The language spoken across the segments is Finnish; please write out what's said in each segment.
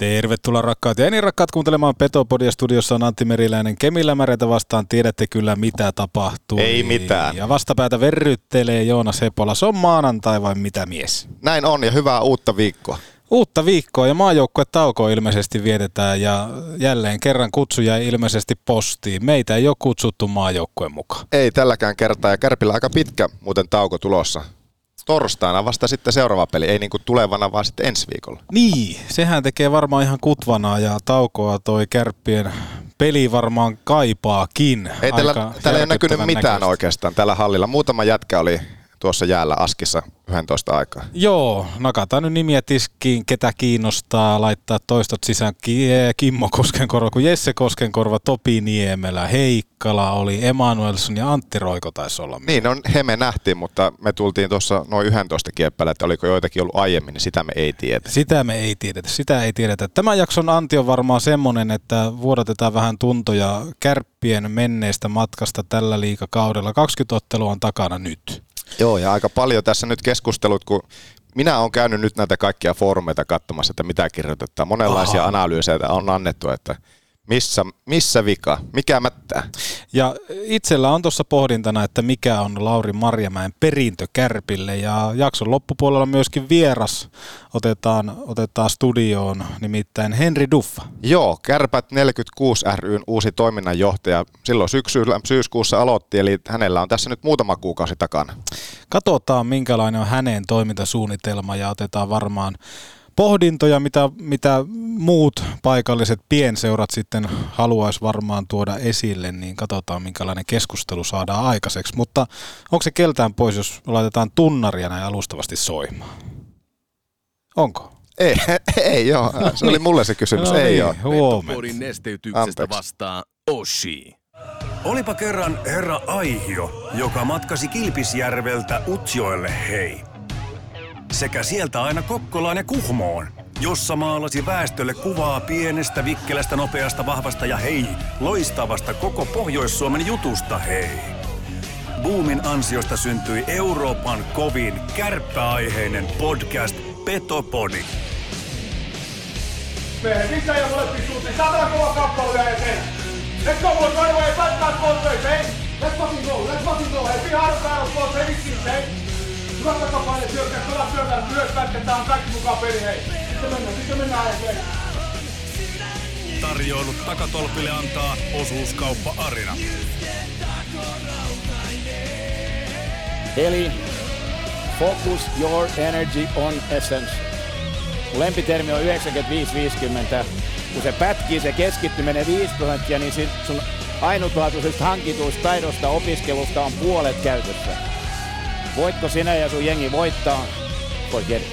Tervetuloa rakkaat ja enin rakkaat kuuntelemaan Petopodia. Studiossa on Antti Meriläinen. Kemilämäreitä vastaan tiedätte kyllä mitä tapahtuu. Ei mitään. Ja vastapäätä verryttelee Joona Sepola. Se on maanantai vai mitä mies? Näin on ja hyvää uutta viikkoa. Uutta viikkoa ja tauko ilmeisesti vietetään ja jälleen kerran kutsu jäi ilmeisesti postiin. Meitä ei ole kutsuttu maajoukkueen mukaan. Ei tälläkään kertaa ja Kärpillä aika pitkä muuten tauko tulossa torstaina vasta sitten seuraava peli, ei niin kuin tulevana, vaan sitten ensi viikolla. Niin, sehän tekee varmaan ihan kutvana ja taukoa toi kärppien peli varmaan kaipaakin. Ei tällä, täällä ei ole näkynyt mitään näköistä. oikeastaan tällä hallilla. Muutama jätkä oli tuossa jäällä Askissa 11 aikaa. Joo, nakataan nyt nimiä tiskiin, ketä kiinnostaa laittaa toistot sisään Kimmo Koskenkorva, kun Jesse Koskenkorva, Topi Niemelä, Heikkala oli, Emanuelson ja Antti Roiko taisi olla. Niin, on, he me nähtiin, mutta me tultiin tuossa noin 11 kieppälä, että oliko joitakin ollut aiemmin, niin sitä me ei tiedetä. Sitä me ei tiedetä, sitä ei tiedetä. Tämän jakson anti on varmaan semmoinen, että vuodatetaan vähän tuntoja kärppien menneestä matkasta tällä liikakaudella. 20 ottelua on takana nyt. Joo, ja aika paljon tässä nyt keskustelut, kun minä olen käynyt nyt näitä kaikkia foorumeita katsomassa, että mitä kirjoitetaan. Monenlaisia Aha. on annettu, että missä, missä vika? Mikä mättää? Ja itsellä on tuossa pohdintana, että mikä on Lauri Marjamäen perintö Kärpille. Ja jakson loppupuolella myöskin vieras otetaan, otetaan studioon, nimittäin Henri Duffa. Joo, Kärpät 46 ryn uusi toiminnanjohtaja. Silloin syksyllä, syyskuussa aloitti, eli hänellä on tässä nyt muutama kuukausi takana. Katsotaan, minkälainen on hänen toimintasuunnitelma ja otetaan varmaan pohdintoja, mitä, mitä muut paikalliset pienseurat sitten haluaisi varmaan tuoda esille, niin katsotaan minkälainen keskustelu saadaan aikaiseksi. Mutta onko se keltään pois, jos laitetaan tunnaria näin alustavasti soimaan? Onko? Ei, ei joo. Se oli mulle se kysymys. No, ei niin, ole. Huomenta. nesteytyksestä vastaa Oshi. Olipa kerran herra Aihio, joka matkasi Kilpisjärveltä Utsjoelle hei sekä sieltä aina Kokkolaan ja Kuhmoon, jossa maalasi väestölle kuvaa pienestä, vikkelästä, nopeasta, vahvasta ja hei, loistavasta koko Pohjois-Suomen jutusta hei. Boomin ansiosta syntyi Euroopan kovin kärppäaiheinen podcast Petopodi. Meidän sisään ja molempiin suuntiin. Saatana kova kappale vielä eteen. Let's go boys, right away. Fight, both ways, hey. Let's fucking go, let's fucking go. Hey, be hard battle, both, hey, hey. Hyvä takapaine syökkää, kova syökkää, myös pätketään kaikki mukaan peli, hei. Sitten mennään, sitten mennään hei. Tarjoilut takatolpille antaa osuuskauppa Arina. Eli focus your energy on essence. Lempitermi on 95-50. Kun se pätkii se keskittyminen 5 prosenttia, niin sun ainutlaatuisesta hankituista taidosta opiskelusta on puolet käytössä. Voitko sinä ja sun jengi voittaa? Forget it.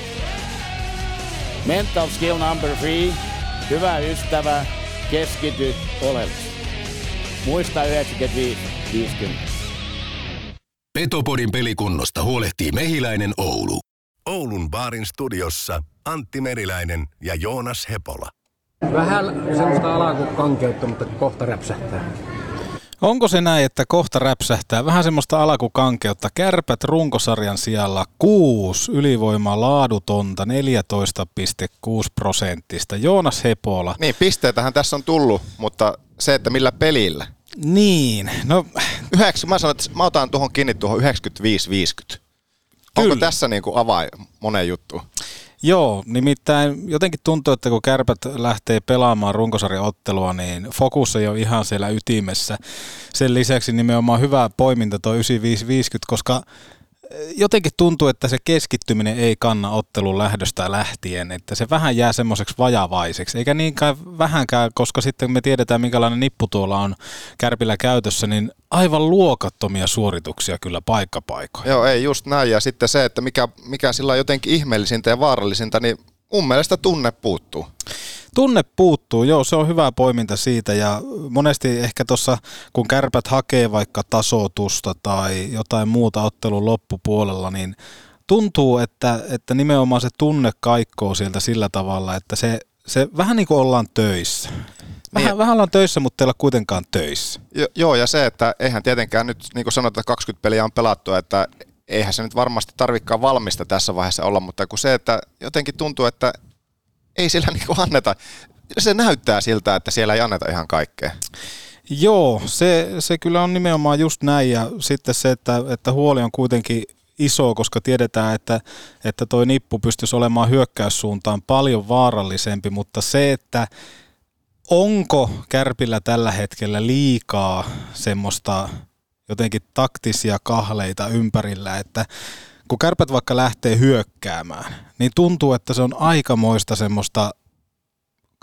Mental skill number three. Hyvä ystävä, keskity oleellisesti. Muista 95 50. Petopodin pelikunnosta huolehtii Mehiläinen Oulu. Oulun baarin studiossa Antti Meriläinen ja Joonas Hepola. Vähän semmoista alakukankeutta, mutta kohta räpsähtää. Onko se näin, että kohta räpsähtää vähän semmoista alakukankeutta? Kärpät runkosarjan sijalla 6 ylivoimaa laadutonta 14,6 prosenttista. Joonas Hepola. Niin, pisteitähän tässä on tullut, mutta se, että millä pelillä? Niin, no... Yhdeksän, mä sanon, että mä otan tuohon kiinni tuohon 95-50. Onko tässä niin kuin avain moneen juttuun? Joo, nimittäin jotenkin tuntuu, että kun kärpät lähtee pelaamaan runkosarjaottelua, niin fokus ei ole ihan siellä ytimessä. Sen lisäksi nimenomaan hyvä poiminta tuo 9550, koska jotenkin tuntuu, että se keskittyminen ei kanna ottelun lähdöstä lähtien, että se vähän jää semmoiseksi vajavaiseksi, eikä niinkään vähänkään, koska sitten me tiedetään, minkälainen nippu tuolla on kärpillä käytössä, niin aivan luokattomia suorituksia kyllä paikkapaikoja. Joo, ei just näin, ja sitten se, että mikä, mikä sillä on jotenkin ihmeellisintä ja vaarallisinta, niin mun mielestä tunne puuttuu. Tunne puuttuu, joo, se on hyvä poiminta siitä ja monesti ehkä tuossa, kun kärpät hakee vaikka tasotusta tai jotain muuta ottelun loppupuolella, niin tuntuu, että, että nimenomaan se tunne kaikkoo sieltä sillä tavalla, että se, se vähän niin kuin ollaan töissä. Vähän, niin. vähän ollaan töissä, mutta ei olla kuitenkaan töissä. Jo, joo, ja se, että eihän tietenkään nyt, niin kuin sanotaan, 20 peliä on pelattu, että eihän se nyt varmasti tarvikaan valmista tässä vaiheessa olla, mutta kun se, että jotenkin tuntuu, että ei siellä niinku anneta, se näyttää siltä, että siellä ei anneta ihan kaikkea. Joo, se, se kyllä on nimenomaan just näin. Ja sitten se, että, että huoli on kuitenkin iso, koska tiedetään, että, että toi nippu pystyisi olemaan hyökkäyssuuntaan paljon vaarallisempi, mutta se, että onko Kärpillä tällä hetkellä liikaa semmoista jotenkin taktisia kahleita ympärillä, että kun kärpät vaikka lähtee hyökkäämään, niin tuntuu, että se on aikamoista semmoista,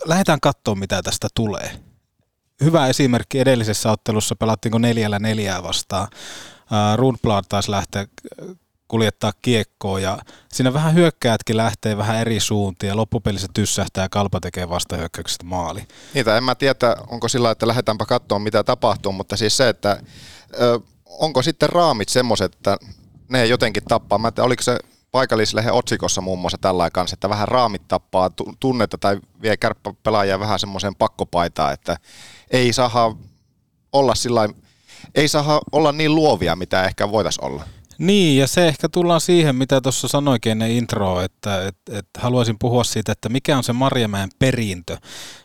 lähdetään katsomaan mitä tästä tulee. Hyvä esimerkki edellisessä ottelussa pelattiinko neljällä neljää vastaan. Rundblad taisi lähteä kuljettaa kiekkoa ja siinä vähän hyökkäätkin lähtee vähän eri suuntiin ja loppupelissä tyssähtää ja kalpa tekee vastahyökkäyksestä maali. Niitä en mä tiedä, onko sillä, että lähdetäänpä katsomaan mitä tapahtuu, mutta siis se, että ö, onko sitten raamit semmoiset, että ne jotenkin tappaa. Mä oliko se paikallislehen otsikossa muun muassa tällä kanssa, että vähän raamit tappaa tunnetta tai vie kärppäpelaajia vähän semmoiseen pakkopaitaan, että ei saa olla sillä ei saa olla niin luovia, mitä ehkä voitaisiin olla. Niin, ja se ehkä tullaan siihen, mitä tuossa sanoikin ennen intro, että, että, että haluaisin puhua siitä, että mikä on se Marjamäen perintö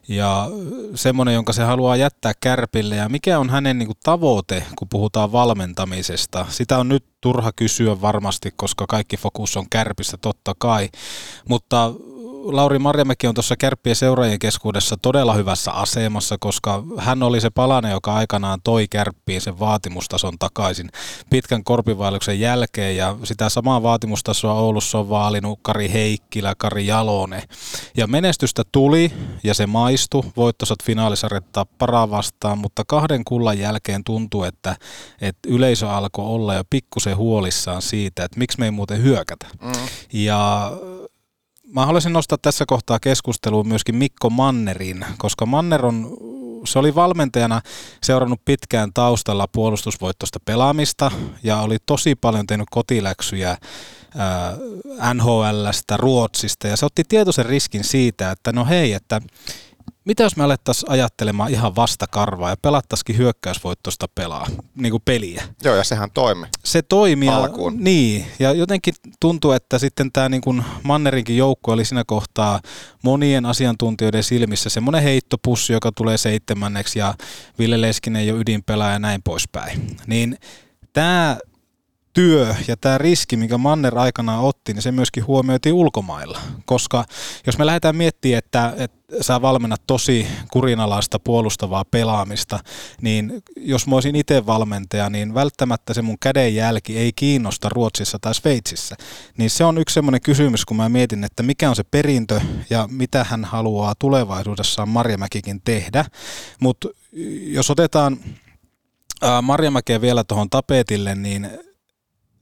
ja semmoinen, jonka se haluaa jättää kärpille ja mikä on hänen niin kuin, tavoite, kun puhutaan valmentamisesta. Sitä on nyt turha kysyä varmasti, koska kaikki fokus on kärpissä totta kai, mutta Lauri Marjamäki on tuossa kärppien seuraajien keskuudessa todella hyvässä asemassa, koska hän oli se palanen, joka aikanaan toi kärppiin sen vaatimustason takaisin pitkän korpivaelluksen jälkeen ja sitä samaa vaatimustasoa Oulussa on vaalinut Kari Heikkilä, Kari Jalone. Ja menestystä tuli ja se maistui, voittosat finaalisarjat tapparaa vastaan, mutta kahden kullan jälkeen tuntui, että, että yleisö alkoi olla jo pikkusen huolissaan siitä, että miksi me ei muuten hyökätä. Mm. Ja mä haluaisin nostaa tässä kohtaa keskusteluun myöskin Mikko Mannerin, koska Manner on, se oli valmentajana seurannut pitkään taustalla puolustusvoittosta pelaamista ja oli tosi paljon tehnyt kotiläksyjä NHLstä, Ruotsista. Ja se otti tietoisen riskin siitä, että no hei, että mitä jos me alettaisiin ajattelemaan ihan vastakarvaa ja pelattaisikin hyökkäysvoittosta pelaa, niin kuin peliä? Joo, ja sehän toimi. Se toimi. Alkuun. Ja, niin, ja jotenkin tuntuu, että sitten tämä niin kuin Mannerinkin joukko oli siinä kohtaa monien asiantuntijoiden silmissä semmoinen heittopussi, joka tulee seitsemänneksi ja Ville Leskinen jo ydinpelaaja ja näin poispäin. Niin tämä työ ja tämä riski, mikä Manner aikanaan otti, niin se myöskin huomioitiin ulkomailla. Koska jos me lähdetään miettimään, että, että sä valmennat tosi kurinalaista puolustavaa pelaamista, niin jos mä olisin itse valmentaja, niin välttämättä se mun kädenjälki ei kiinnosta Ruotsissa tai Sveitsissä. Niin se on yksi semmoinen kysymys, kun mä mietin, että mikä on se perintö ja mitä hän haluaa tulevaisuudessaan Marjamäkikin tehdä. Mutta jos otetaan Marjamäkeä vielä tuohon tapetille, niin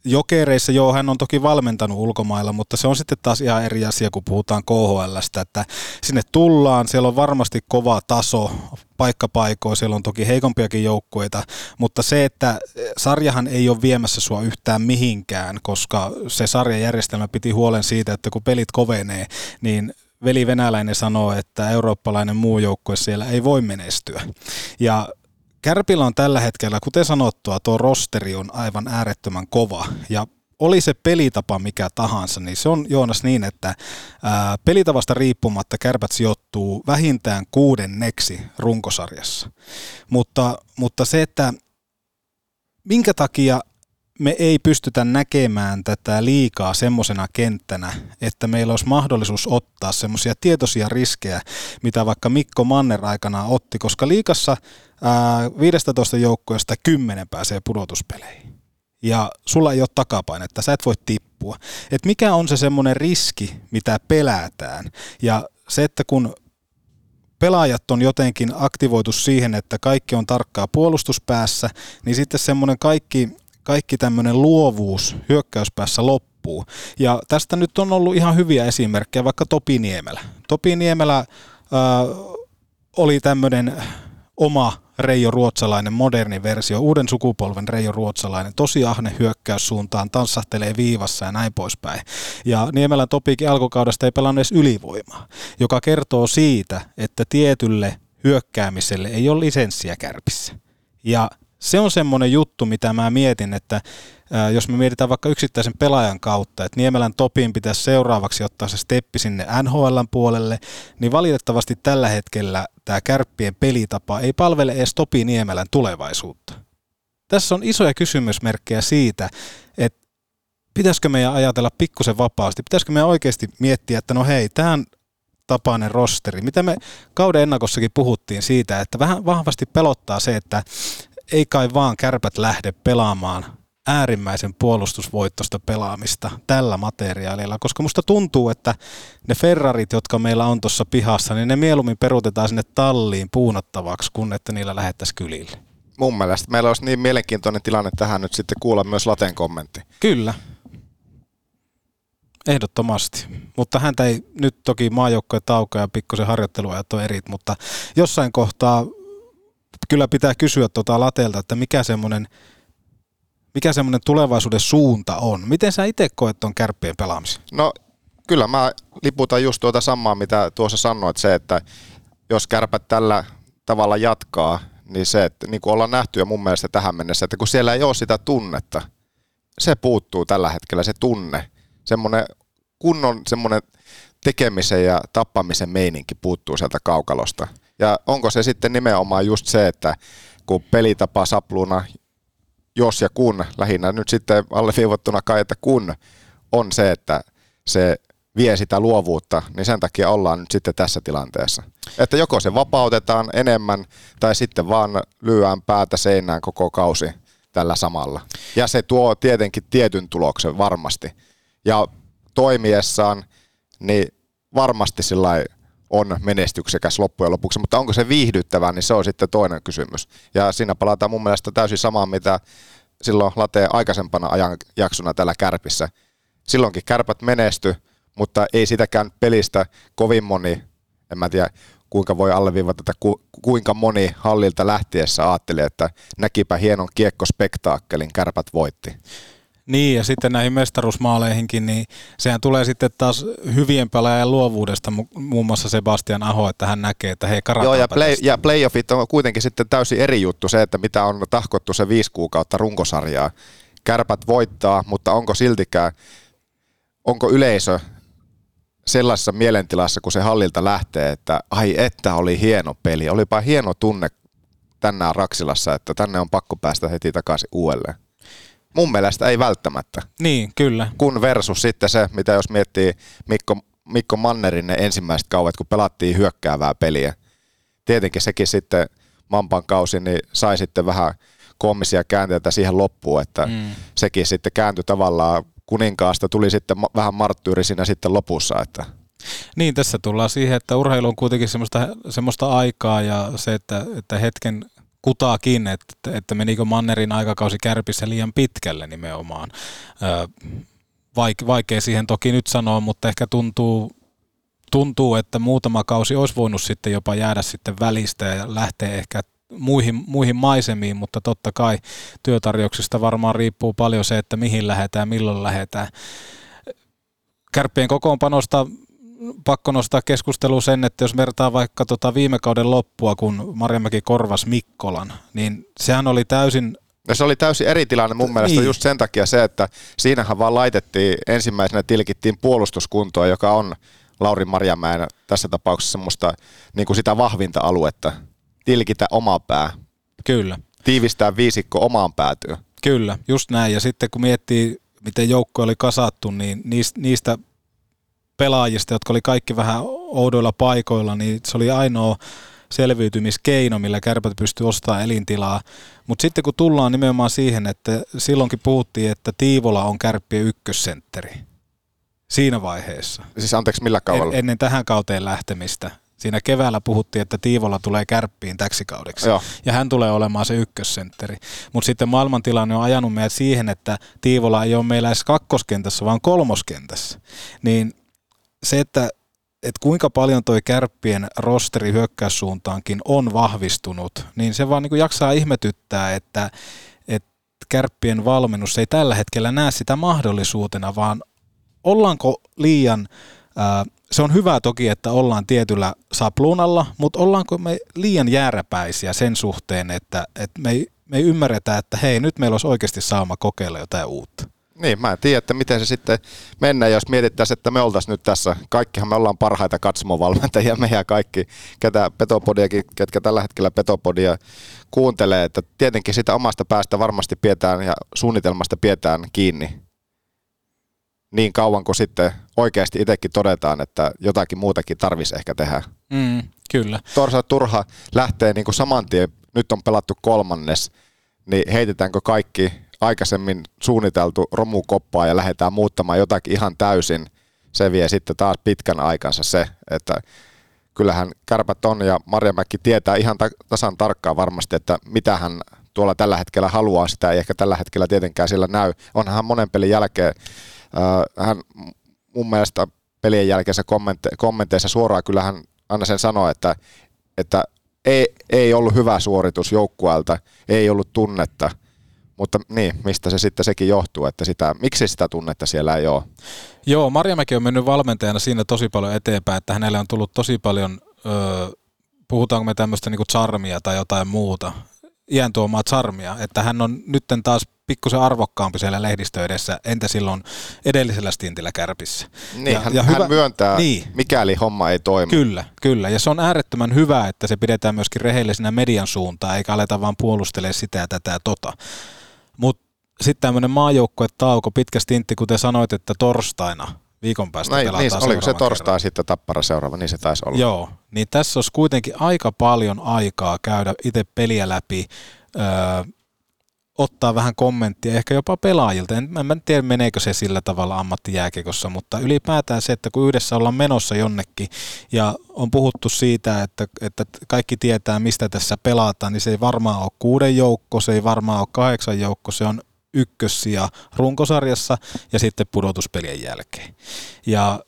Jokereissa, joo, hän on toki valmentanut ulkomailla, mutta se on sitten taas ihan eri asia, kun puhutaan KHLstä, että sinne tullaan, siellä on varmasti kova taso, paikkapaikoja, siellä on toki heikompiakin joukkueita, mutta se, että sarjahan ei ole viemässä sua yhtään mihinkään, koska se sarjajärjestelmä piti huolen siitä, että kun pelit kovenee, niin veli venäläinen sanoo, että eurooppalainen muu joukkue siellä ei voi menestyä. Ja Kärpillä on tällä hetkellä, kuten sanottua, tuo rosteri on aivan äärettömän kova ja oli se pelitapa mikä tahansa, niin se on Joonas niin, että ää, pelitavasta riippumatta kärpät sijoittuu vähintään kuudenneksi runkosarjassa. Mutta, mutta se, että minkä takia me ei pystytä näkemään tätä liikaa semmoisena kenttänä, että meillä olisi mahdollisuus ottaa semmoisia tietoisia riskejä, mitä vaikka Mikko Manner aikanaan otti, koska liikassa ää, 15 joukkueesta 10 pääsee pudotuspeleihin. Ja sulla ei ole takapainetta, sä et voi tippua. Et mikä on se semmoinen riski, mitä pelätään? Ja se, että kun pelaajat on jotenkin aktivoitu siihen, että kaikki on tarkkaa puolustuspäässä, niin sitten semmoinen kaikki kaikki tämmöinen luovuus hyökkäyspäässä loppuu. Ja tästä nyt on ollut ihan hyviä esimerkkejä, vaikka Topi Niemelä. Topi Niemelä äh, oli tämmöinen oma Reijo Ruotsalainen, moderni versio, uuden sukupolven Reijo Ruotsalainen, tosi ahne hyökkäyssuuntaan, tanssahtelee viivassa ja näin poispäin. Ja Niemelän Topikin alkukaudesta ei pelannut edes ylivoimaa, joka kertoo siitä, että tietylle hyökkäämiselle ei ole lisenssiä kärpissä. Ja Se on semmoinen juttu, mitä mä mietin, että jos me mietitään vaikka yksittäisen pelaajan kautta, että Niemelän Topin pitäisi seuraavaksi ottaa se steppi sinne NHLn puolelle, niin valitettavasti tällä hetkellä tämä kärppien pelitapa ei palvele edes Topi Niemelän tulevaisuutta. Tässä on isoja kysymysmerkkejä siitä, että pitäisikö meidän ajatella pikkusen vapaasti, pitäisikö meidän oikeasti miettiä, että no hei, tämä on tapainen rosteri. Mitä me kauden ennakossakin puhuttiin siitä, että vähän vahvasti pelottaa se, että ei kai vaan kärpät lähde pelaamaan äärimmäisen puolustusvoittosta pelaamista tällä materiaalilla, koska musta tuntuu, että ne Ferrarit, jotka meillä on tuossa pihassa, niin ne mieluummin peruutetaan sinne talliin puunattavaksi, kun että niillä lähettäisiin kylille. Mun mielestä meillä olisi niin mielenkiintoinen tilanne tähän nyt sitten kuulla myös Laten kommentti. Kyllä. Ehdottomasti. Mutta häntä ei nyt toki maajoukkoja tauko ja pikkusen harjoitteluajat on eri, mutta jossain kohtaa kyllä pitää kysyä tuota Latelta, että mikä semmoinen mikä semmoinen tulevaisuuden suunta on. Miten sä itse koet tuon kärppien pelaamisen? No kyllä mä liputan just tuota samaa, mitä tuossa sanoit, se, että jos kärpät tällä tavalla jatkaa, niin se, että niin kuin ollaan nähty jo mun mielestä tähän mennessä, että kun siellä ei ole sitä tunnetta, se puuttuu tällä hetkellä, se tunne, semmoinen kunnon semmoinen tekemisen ja tappamisen meininki puuttuu sieltä kaukalosta. Ja onko se sitten nimenomaan just se, että kun pelitapa sapluna, jos ja kun, lähinnä nyt sitten alleviivattuna kai, että kun on se, että se vie sitä luovuutta, niin sen takia ollaan nyt sitten tässä tilanteessa. Että joko se vapautetaan enemmän tai sitten vaan lyöään päätä seinään koko kausi tällä samalla. Ja se tuo tietenkin tietyn tuloksen varmasti. Ja toimiessaan, niin varmasti sillä on menestyksekäs loppujen lopuksi, mutta onko se viihdyttävää, niin se on sitten toinen kysymys. Ja siinä palataan mun mielestä täysin samaan, mitä silloin Late aikaisempana ajan jaksona täällä Kärpissä. Silloinkin Kärpät menesty, mutta ei sitäkään pelistä kovin moni, en mä tiedä kuinka voi alleviivata tätä, kuinka moni hallilta lähtiessä ajatteli, että näkipä hienon kiekkospektaakkelin, Kärpät voitti. Niin, ja sitten näihin mestaruusmaaleihinkin, niin sehän tulee sitten taas hyvien pelaajan luovuudesta, muun muassa Sebastian Aho, että hän näkee, että hei, Joo, ja, play, ja playoffit on kuitenkin sitten täysin eri juttu se, että mitä on tahkottu se viisi kuukautta runkosarjaa. Kärpät voittaa, mutta onko siltikään, onko yleisö sellaisessa mielentilassa, kun se hallilta lähtee, että ai että oli hieno peli, olipa hieno tunne tänään Raksilassa, että tänne on pakko päästä heti takaisin uudelleen. Mun mielestä ei välttämättä. Niin, kyllä. Kun versus sitten se, mitä jos miettii Mikko, Mikko Mannerin ne ensimmäiset kauet, kun pelattiin hyökkäävää peliä. Tietenkin sekin sitten Mampan kausi niin sai sitten vähän koomisia käänteitä siihen loppuun, että mm. sekin sitten kääntyi tavallaan kuninkaasta, tuli sitten vähän marttyyri siinä sitten lopussa, että niin, tässä tullaan siihen, että urheilu on kuitenkin semmoista, semmoista aikaa ja se, että, että hetken kutaakin, että, että menikö Mannerin aikakausi kärpissä liian pitkälle nimenomaan. vaikea siihen toki nyt sanoa, mutta ehkä tuntuu, tuntuu, että muutama kausi olisi voinut sitten jopa jäädä sitten välistä ja lähteä ehkä muihin, muihin maisemiin, mutta totta kai työtarjouksista varmaan riippuu paljon se, että mihin lähdetään, milloin lähdetään. Kärppien kokoonpanosta pakko nostaa keskusteluun sen, että jos vertaa vaikka tota viime kauden loppua, kun Marjamäki korvas Mikkolan, niin sehän oli täysin No se oli täysin eri tilanne mun mielestä niin. just sen takia se, että siinähän vaan laitettiin ensimmäisenä tilkittiin puolustuskuntoa, joka on Lauri Marjamäen tässä tapauksessa semmoista niin kuin sitä vahvinta aluetta. Tilkitä oma pää. Kyllä. Tiivistää viisikko omaan päätyyn. Kyllä, just näin. Ja sitten kun miettii, miten joukko oli kasattu, niin niistä pelaajista, jotka oli kaikki vähän oudoilla paikoilla, niin se oli ainoa selviytymiskeino, millä kärpät pystyy ostamaan elintilaa. Mutta sitten kun tullaan nimenomaan siihen, että silloinkin puhuttiin, että Tiivola on kärppien ykkössentteri. Siinä vaiheessa. Siis anteeksi, millä kaudella? En, ennen tähän kauteen lähtemistä. Siinä keväällä puhuttiin, että Tiivola tulee kärppiin täksi kaudeksi. Joo. Ja hän tulee olemaan se ykkössentteri. Mutta sitten maailmantilanne on ajanut meidät siihen, että Tiivola ei ole meillä edes kakkoskentässä, vaan kolmoskentässä. Niin se, että että kuinka paljon toi kärppien rosteri hyökkäyssuuntaankin on vahvistunut, niin se vaan niin kuin jaksaa ihmetyttää, että, että kärppien valmennus ei tällä hetkellä näe sitä mahdollisuutena, vaan ollaanko liian, ää, se on hyvä toki, että ollaan tietyllä sapluunalla, mutta ollaanko me liian jääräpäisiä sen suhteen, että, että me ei me ei ymmärretä, että hei, nyt meillä olisi oikeasti saama kokeilla jotain uutta. Niin, mä en tiedä, että miten se sitten mennään, jos mietittäisiin, että me oltaisiin nyt tässä. Kaikkihan me ollaan parhaita katsomovalmentajia, me ja kaikki, ketä Petopodiakin, ketkä tällä hetkellä Petopodia kuuntelee, että tietenkin sitä omasta päästä varmasti pidetään ja suunnitelmasta pidetään kiinni niin kauan kuin sitten oikeasti itsekin todetaan, että jotakin muutakin tarvisi ehkä tehdä. Mm, kyllä. Torsa turha lähtee niin kuin saman tien, nyt on pelattu kolmannes, niin heitetäänkö kaikki aikaisemmin suunniteltu romukoppaa ja lähdetään muuttamaan jotakin ihan täysin, se vie sitten taas pitkän aikansa se, että kyllähän kärpät on ja Marjamäki tietää ihan tasan tarkkaan varmasti, että mitä hän tuolla tällä hetkellä haluaa, sitä ei ehkä tällä hetkellä tietenkään sillä näy. Onhan hän monen pelin jälkeen, äh, hän mun mielestä pelien jälkeensä kommente- kommenteissa suoraan kyllähän aina sen sanoi, että, että ei, ei ollut hyvä suoritus joukkueelta, ei ollut tunnetta – mutta niin, mistä se sitten sekin johtuu, että sitä, miksi sitä tunnetta siellä ei ole? Joo, Marjamäki on mennyt valmentajana siinä tosi paljon eteenpäin, että hänelle on tullut tosi paljon, öö, puhutaanko me tämmöistä niinku charmia tai jotain muuta, iän tuomaa charmia, että hän on nytten taas pikkusen arvokkaampi siellä lehdistö edessä, entä silloin edellisellä stintillä kärpissä. Niin, ja, hän, ja hyvä, hän myöntää, niin. mikäli homma ei toimi. Kyllä, kyllä. Ja se on äärettömän hyvä, että se pidetään myöskin rehellisenä median suuntaan, eikä aleta vaan puolustelemaan sitä ja tätä ja tota. Mutta sitten tämmöinen maajoukkuetauko, pitkä stintti, kuten sanoit, että torstaina viikon päästä Näin, pelataan niin, oliko se torstai kerran. sitten tappara seuraava, niin se taisi olla. Joo, niin tässä olisi kuitenkin aika paljon aikaa käydä itse peliä läpi, öö, ottaa vähän kommenttia, ehkä jopa pelaajilta. En, mä en tiedä, meneekö se sillä tavalla ammattijääkiekossa, mutta ylipäätään se, että kun yhdessä ollaan menossa jonnekin ja on puhuttu siitä, että, että kaikki tietää, mistä tässä pelataan, niin se ei varmaan ole kuuden joukko, se ei varmaan ole kahdeksan joukko, se on ykkössiä runkosarjassa ja sitten pudotuspelien jälkeen. Ja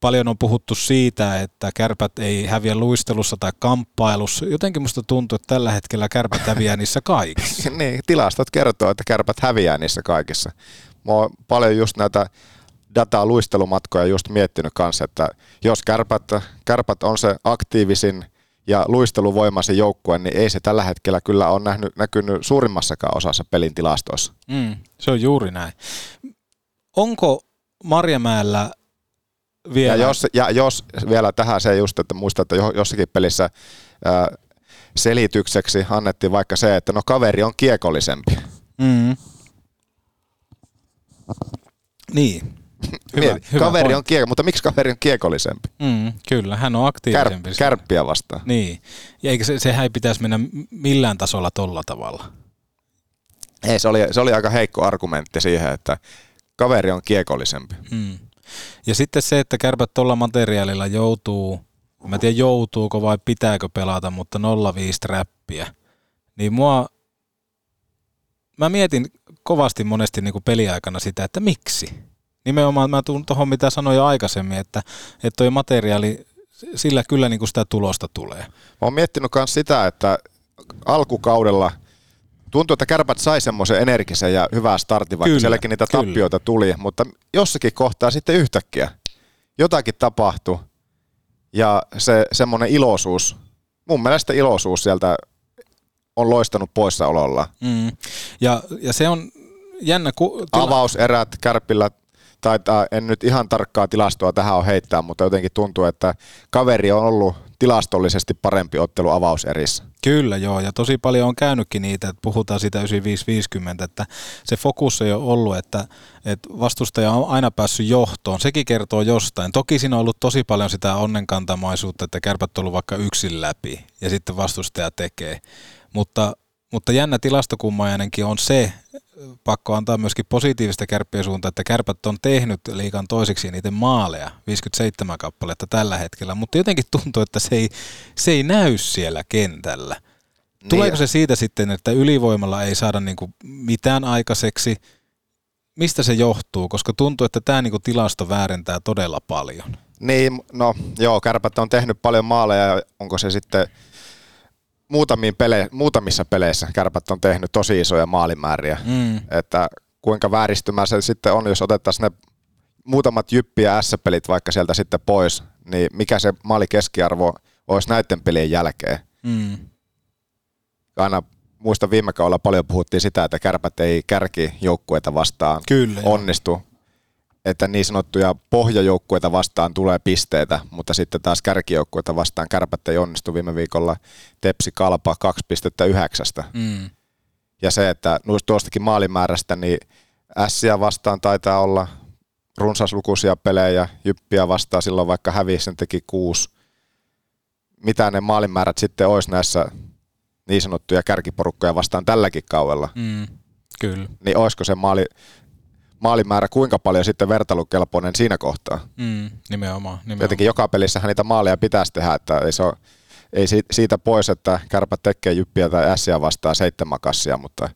paljon on puhuttu siitä, että kärpät ei häviä luistelussa tai kamppailussa. Jotenkin musta tuntuu, että tällä hetkellä kärpät häviää niissä kaikissa. niin, tilastot kertoo, että kärpät häviää niissä kaikissa. Mä oon paljon just näitä dataa luistelumatkoja just miettinyt kanssa, että jos kärpät, kärpät on se aktiivisin ja luisteluvoimaisin joukkue, niin ei se tällä hetkellä kyllä ole nähnyt, näkynyt suurimmassakaan osassa pelin tilastoissa. Mm, se on juuri näin. Onko Marjamäellä vielä. Ja jos, ja jos vielä tähän se just, että muista, että jossakin pelissä ää, selitykseksi annettiin vaikka se, että no kaveri on kiekollisempi. Mm. Niin. Hyvä, Mieti, hyvä kaveri point. on kiekko, mutta miksi kaveri on kiekollisempi? Mm, kyllä, hän on aktiivisempi. Kär, kärppiä vastaan. Niin, ja eikä se, sehän ei pitäisi mennä millään tasolla tolla tavalla. Ei, se oli, se oli aika heikko argumentti siihen, että kaveri on kiekollisempi. Mm. Ja sitten se, että kärpät tuolla materiaalilla joutuu, mä en tiedä joutuuko vai pitääkö pelata, mutta 05 räppiä, niin mua, mä mietin kovasti monesti niin kuin peliaikana sitä, että miksi. Nimenomaan mä tuun tuohon, mitä sanoin jo aikaisemmin, että, että toi materiaali, sillä kyllä niin kuin sitä tulosta tulee. Mä oon miettinyt myös sitä, että alkukaudella – tuntuu, että kärpät sai semmoisen energisen ja hyvää startin, vaikka kyllä, sielläkin niitä kyllä. tappioita tuli, mutta jossakin kohtaa sitten yhtäkkiä jotakin tapahtui ja se semmoinen iloisuus, mun mielestä iloisuus sieltä on loistanut poissaololla. Mm. Ja, ja se on jännä... Ku, tila- Avauserät Kärpillä taitaa, en nyt ihan tarkkaa tilastoa tähän on heittää, mutta jotenkin tuntuu, että kaveri on ollut tilastollisesti parempi ottelu avauserissä. Kyllä joo, ja tosi paljon on käynytkin niitä, että puhutaan siitä 9550, että se fokus ei ole ollut, että, että vastustaja on aina päässyt johtoon. Sekin kertoo jostain. Toki siinä on ollut tosi paljon sitä onnenkantamaisuutta, että kärpät on ollut vaikka yksin läpi, ja sitten vastustaja tekee. Mutta, mutta jännä tilastokummajainenkin on se, pakko antaa myöskin positiivista kärppien suuntaan, että kärpät on tehnyt liikan toiseksi niiden maaleja, 57 kappaletta tällä hetkellä, mutta jotenkin tuntuu, että se ei, se ei näy siellä kentällä. Niin. Tuleeko se siitä sitten, että ylivoimalla ei saada niinku mitään aikaiseksi? Mistä se johtuu? Koska tuntuu, että tämä niinku tilasto väärentää todella paljon. Niin, no joo, kärpät on tehnyt paljon maaleja, onko se sitten muutamiin pele, muutamissa peleissä kärpät on tehnyt tosi isoja maalimääriä. Mm. Että kuinka vääristymä se sitten on, jos otettaisiin ne muutamat jyppi- ja S-pelit vaikka sieltä sitten pois, niin mikä se maalikeskiarvo olisi näiden pelien jälkeen. Mm. Aina muista viime kaudella paljon puhuttiin sitä, että kärpät ei kärki joukkueita vastaan Kyllä, onnistu. Että niin sanottuja pohjajoukkueita vastaan tulee pisteitä, mutta sitten taas kärkijoukkueita vastaan kärpät ei onnistu viime viikolla. Tepsi Kalpa 2,9. Mm. Ja se, että tuostakin maalimäärästä, niin Ässiä vastaan taitaa olla runsaslukuisia pelejä, Jyppiä vastaan silloin vaikka hävisi, sen teki kuusi. Mitä ne maalimäärät sitten olisi näissä niin sanottuja kärkiporukkoja vastaan tälläkin kaudella? Mm. Kyllä. Niin olisiko se maali, maalimäärä kuinka paljon sitten vertailukelpoinen siinä kohtaa? Mm. Nimenomaan, nimenomaan. Jotenkin joka pelissähän niitä maaleja pitäisi tehdä, että ei, se ole, ei siitä pois, että kärpät tekee Jyppiä tai Ässiä vastaan seitsemän kassia, mutta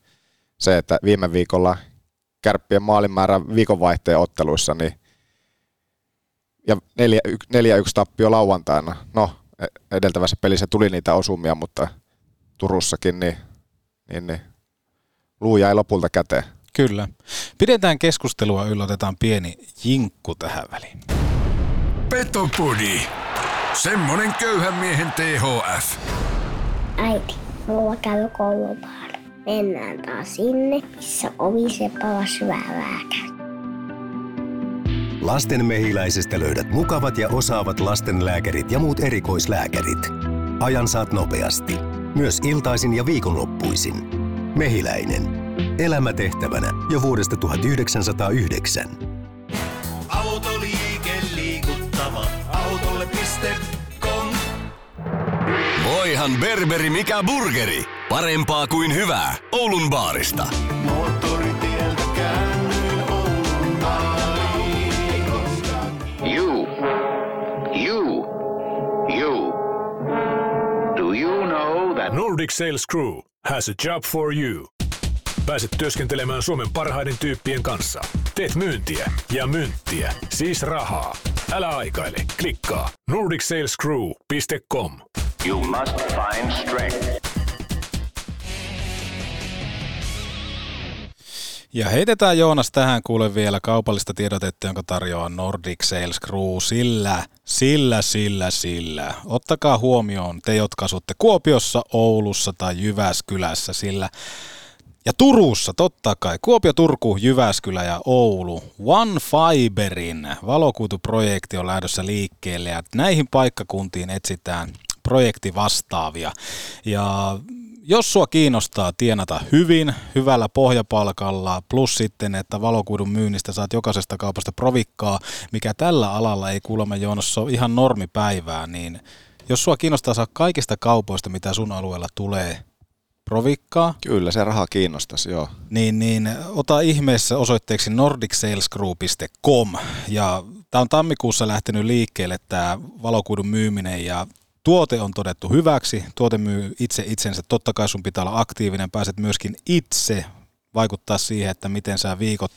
se, että viime viikolla kärppien maalimäärä viikonvaihteen otteluissa, niin ja 4-1 tappio lauantaina. No, e- edeltävässä pelissä tuli niitä osumia, mutta Turussakin, niin, niin, niin luu jäi lopulta käteen. Kyllä. Pidetään keskustelua yllä, otetaan pieni jinkku tähän väliin. Petopodi. Semmonen köyhän miehen THF. Äiti, mulla käy koulupaara. Mennään taas sinne, missä oviseppala syvää Lasten mehiläisestä löydät mukavat ja osaavat lastenlääkärit ja muut erikoislääkärit. Ajan saat nopeasti. Myös iltaisin ja viikonloppuisin. Mehiläinen. Elämä tehtävänä jo vuodesta 1909. Autoliike liikuttava. Autolle.com Voihan berberi mikä burgeri. Parempaa kuin hyvää. Oulun baarista. Moottoritieltä käännyin Oulun baariin, koska You. You. You. Do you know that Nordic Sales Crew has a job for you. Pääset työskentelemään Suomen parhaiden tyyppien kanssa. Teet myyntiä ja myyntiä, siis rahaa. Älä aikaile, klikkaa nordicsalescrew.com. you must find strength? Ja heitetään Joonas tähän kuule vielä kaupallista tiedotetta, jonka tarjoaa Nordic Sales Crew. Sillä, sillä, sillä, sillä. Ottakaa huomioon te, jotka asutte Kuopiossa, Oulussa tai Jyväskylässä, sillä ja Turussa, totta kai. Kuopio, Turku, Jyväskylä ja Oulu. One Fiberin valokuituprojekti on lähdössä liikkeelle ja näihin paikkakuntiin etsitään projektivastaavia. Ja jos sua kiinnostaa tienata hyvin, hyvällä pohjapalkalla, plus sitten, että valokuidun myynnistä saat jokaisesta kaupasta provikkaa, mikä tällä alalla ei kuulemma Joonas ole ihan normipäivää, niin jos sua kiinnostaa saa kaikista kaupoista, mitä sun alueella tulee, provikkaa, Kyllä se raha kiinnostaisi, joo. niin, niin ota ihmeessä osoitteeksi nordicsalesgroup.com ja tämä on tammikuussa lähtenyt liikkeelle tämä valokuidun myyminen ja tuote on todettu hyväksi, tuote myy itse itsensä, totta kai sun pitää olla aktiivinen, pääset myöskin itse vaikuttaa siihen, että miten sä viikot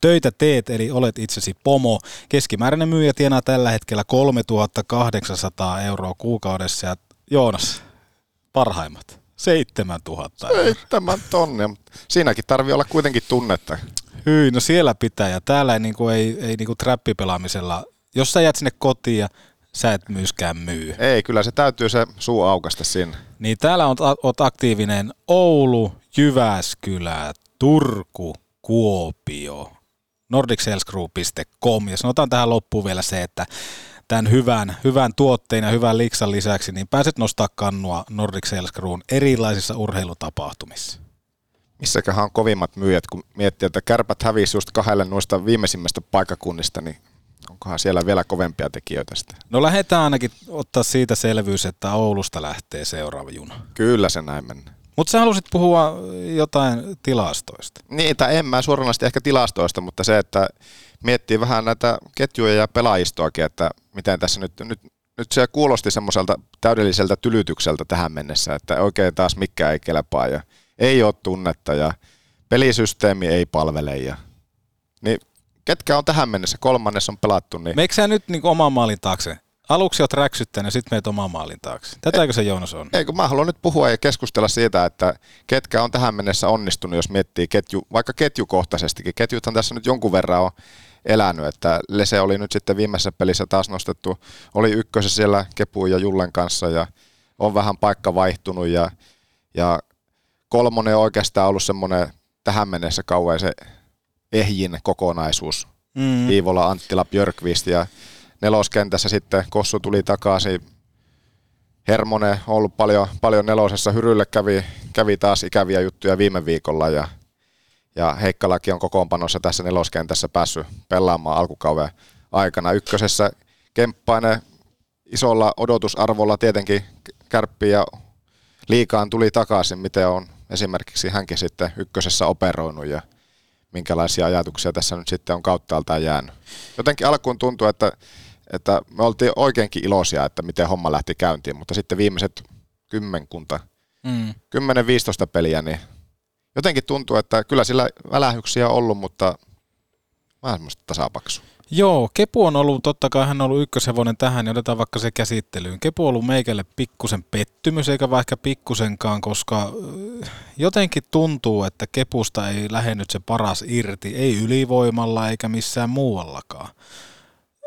töitä teet, eli olet itsesi pomo. Keskimääräinen myyjä tienaa tällä hetkellä 3800 euroa kuukaudessa. Ja Joonas, parhaimmat, 7000 euroa. Seitsemän tonnia. mutta Siinäkin tarvii olla kuitenkin tunnetta. Hyi, no siellä pitää ja täällä ei, niinku, ei, ei niinku trappipelaamisella, jos sä jäät sinne kotiin ja sä et myöskään myy. Ei, kyllä se täytyy se suu aukasta sinne. Niin täällä on, oot aktiivinen Oulu, Jyväskylä, Turku, Kuopio, nordicsalesgroup.com ja sanotaan tähän loppuun vielä se, että tämän hyvän, hyvän tuotteen ja hyvän liksan lisäksi, niin pääset nostaa kannua Nordic Sales Crewn erilaisissa urheilutapahtumissa. Missäköhän on kovimmat myyjät, kun miettii, että kärpät hävisi just kahdelle noista viimeisimmästä paikkakunnista, niin onkohan siellä vielä kovempia tekijöitä sitten? No lähdetään ainakin ottaa siitä selvyys, että Oulusta lähtee seuraava juna. Kyllä se näin mennä. Mutta sä halusit puhua jotain tilastoista. Niin, tai en mä suoranaisesti ehkä tilastoista, mutta se, että miettii vähän näitä ketjuja ja pelaajistoakin, että miten tässä nyt, nyt, nyt se kuulosti semmoiselta täydelliseltä tylytykseltä tähän mennessä, että oikein taas mikään ei kelpaa ja ei ole tunnetta ja pelisysteemi ei palvele ja niin ketkä on tähän mennessä, kolmannes on pelattu, niin Meikö sä nyt niin oman maalin taakse? Aluksi oot räksyttänyt ja sitten meet oman maalin taakse. Tätäkö se Joonas on? Ei, kun mä haluan nyt puhua ja keskustella siitä, että ketkä on tähän mennessä onnistunut, jos miettii ketju, vaikka ketjukohtaisestikin. Ketjuthan tässä nyt jonkun verran on elänyt, että Lese oli nyt sitten viimeisessä pelissä taas nostettu, oli ykkösessä siellä Kepu ja Jullen kanssa ja on vähän paikka vaihtunut ja, ja kolmonen on oikeastaan ollut semmoinen tähän mennessä kauan se ehjin kokonaisuus. Mm. Iivola, Anttila, Björkvist ja neloskentässä sitten Kossu tuli takaisin. Hermonen on ollut paljon, paljon nelosessa. Hyrylle kävi, kävi taas ikäviä juttuja viime viikolla ja, ja Heikkalakin on kokoonpanossa tässä neloskentässä päässyt pelaamaan alkukauden aikana. Ykkösessä Kemppainen isolla odotusarvolla tietenkin kärppi ja liikaan tuli takaisin, miten on esimerkiksi hänkin sitten ykkösessä operoinut ja minkälaisia ajatuksia tässä nyt sitten on kauttaaltaan jäänyt. Jotenkin alkuun tuntui, että, että me oltiin oikeinkin iloisia, että miten homma lähti käyntiin, mutta sitten viimeiset kymmenkunta, Mm. 10-15 peliä, niin jotenkin tuntuu, että kyllä sillä välähyksiä on ollut, mutta vähän semmoista tasapaksu. Joo, Kepu on ollut, totta kai hän on ollut ykköshevonen tähän, niin otetaan vaikka se käsittelyyn. Kepu on ollut meikälle pikkusen pettymys, eikä vaikka pikkusenkaan, koska äh, jotenkin tuntuu, että Kepusta ei lähennyt se paras irti, ei ylivoimalla eikä missään muuallakaan.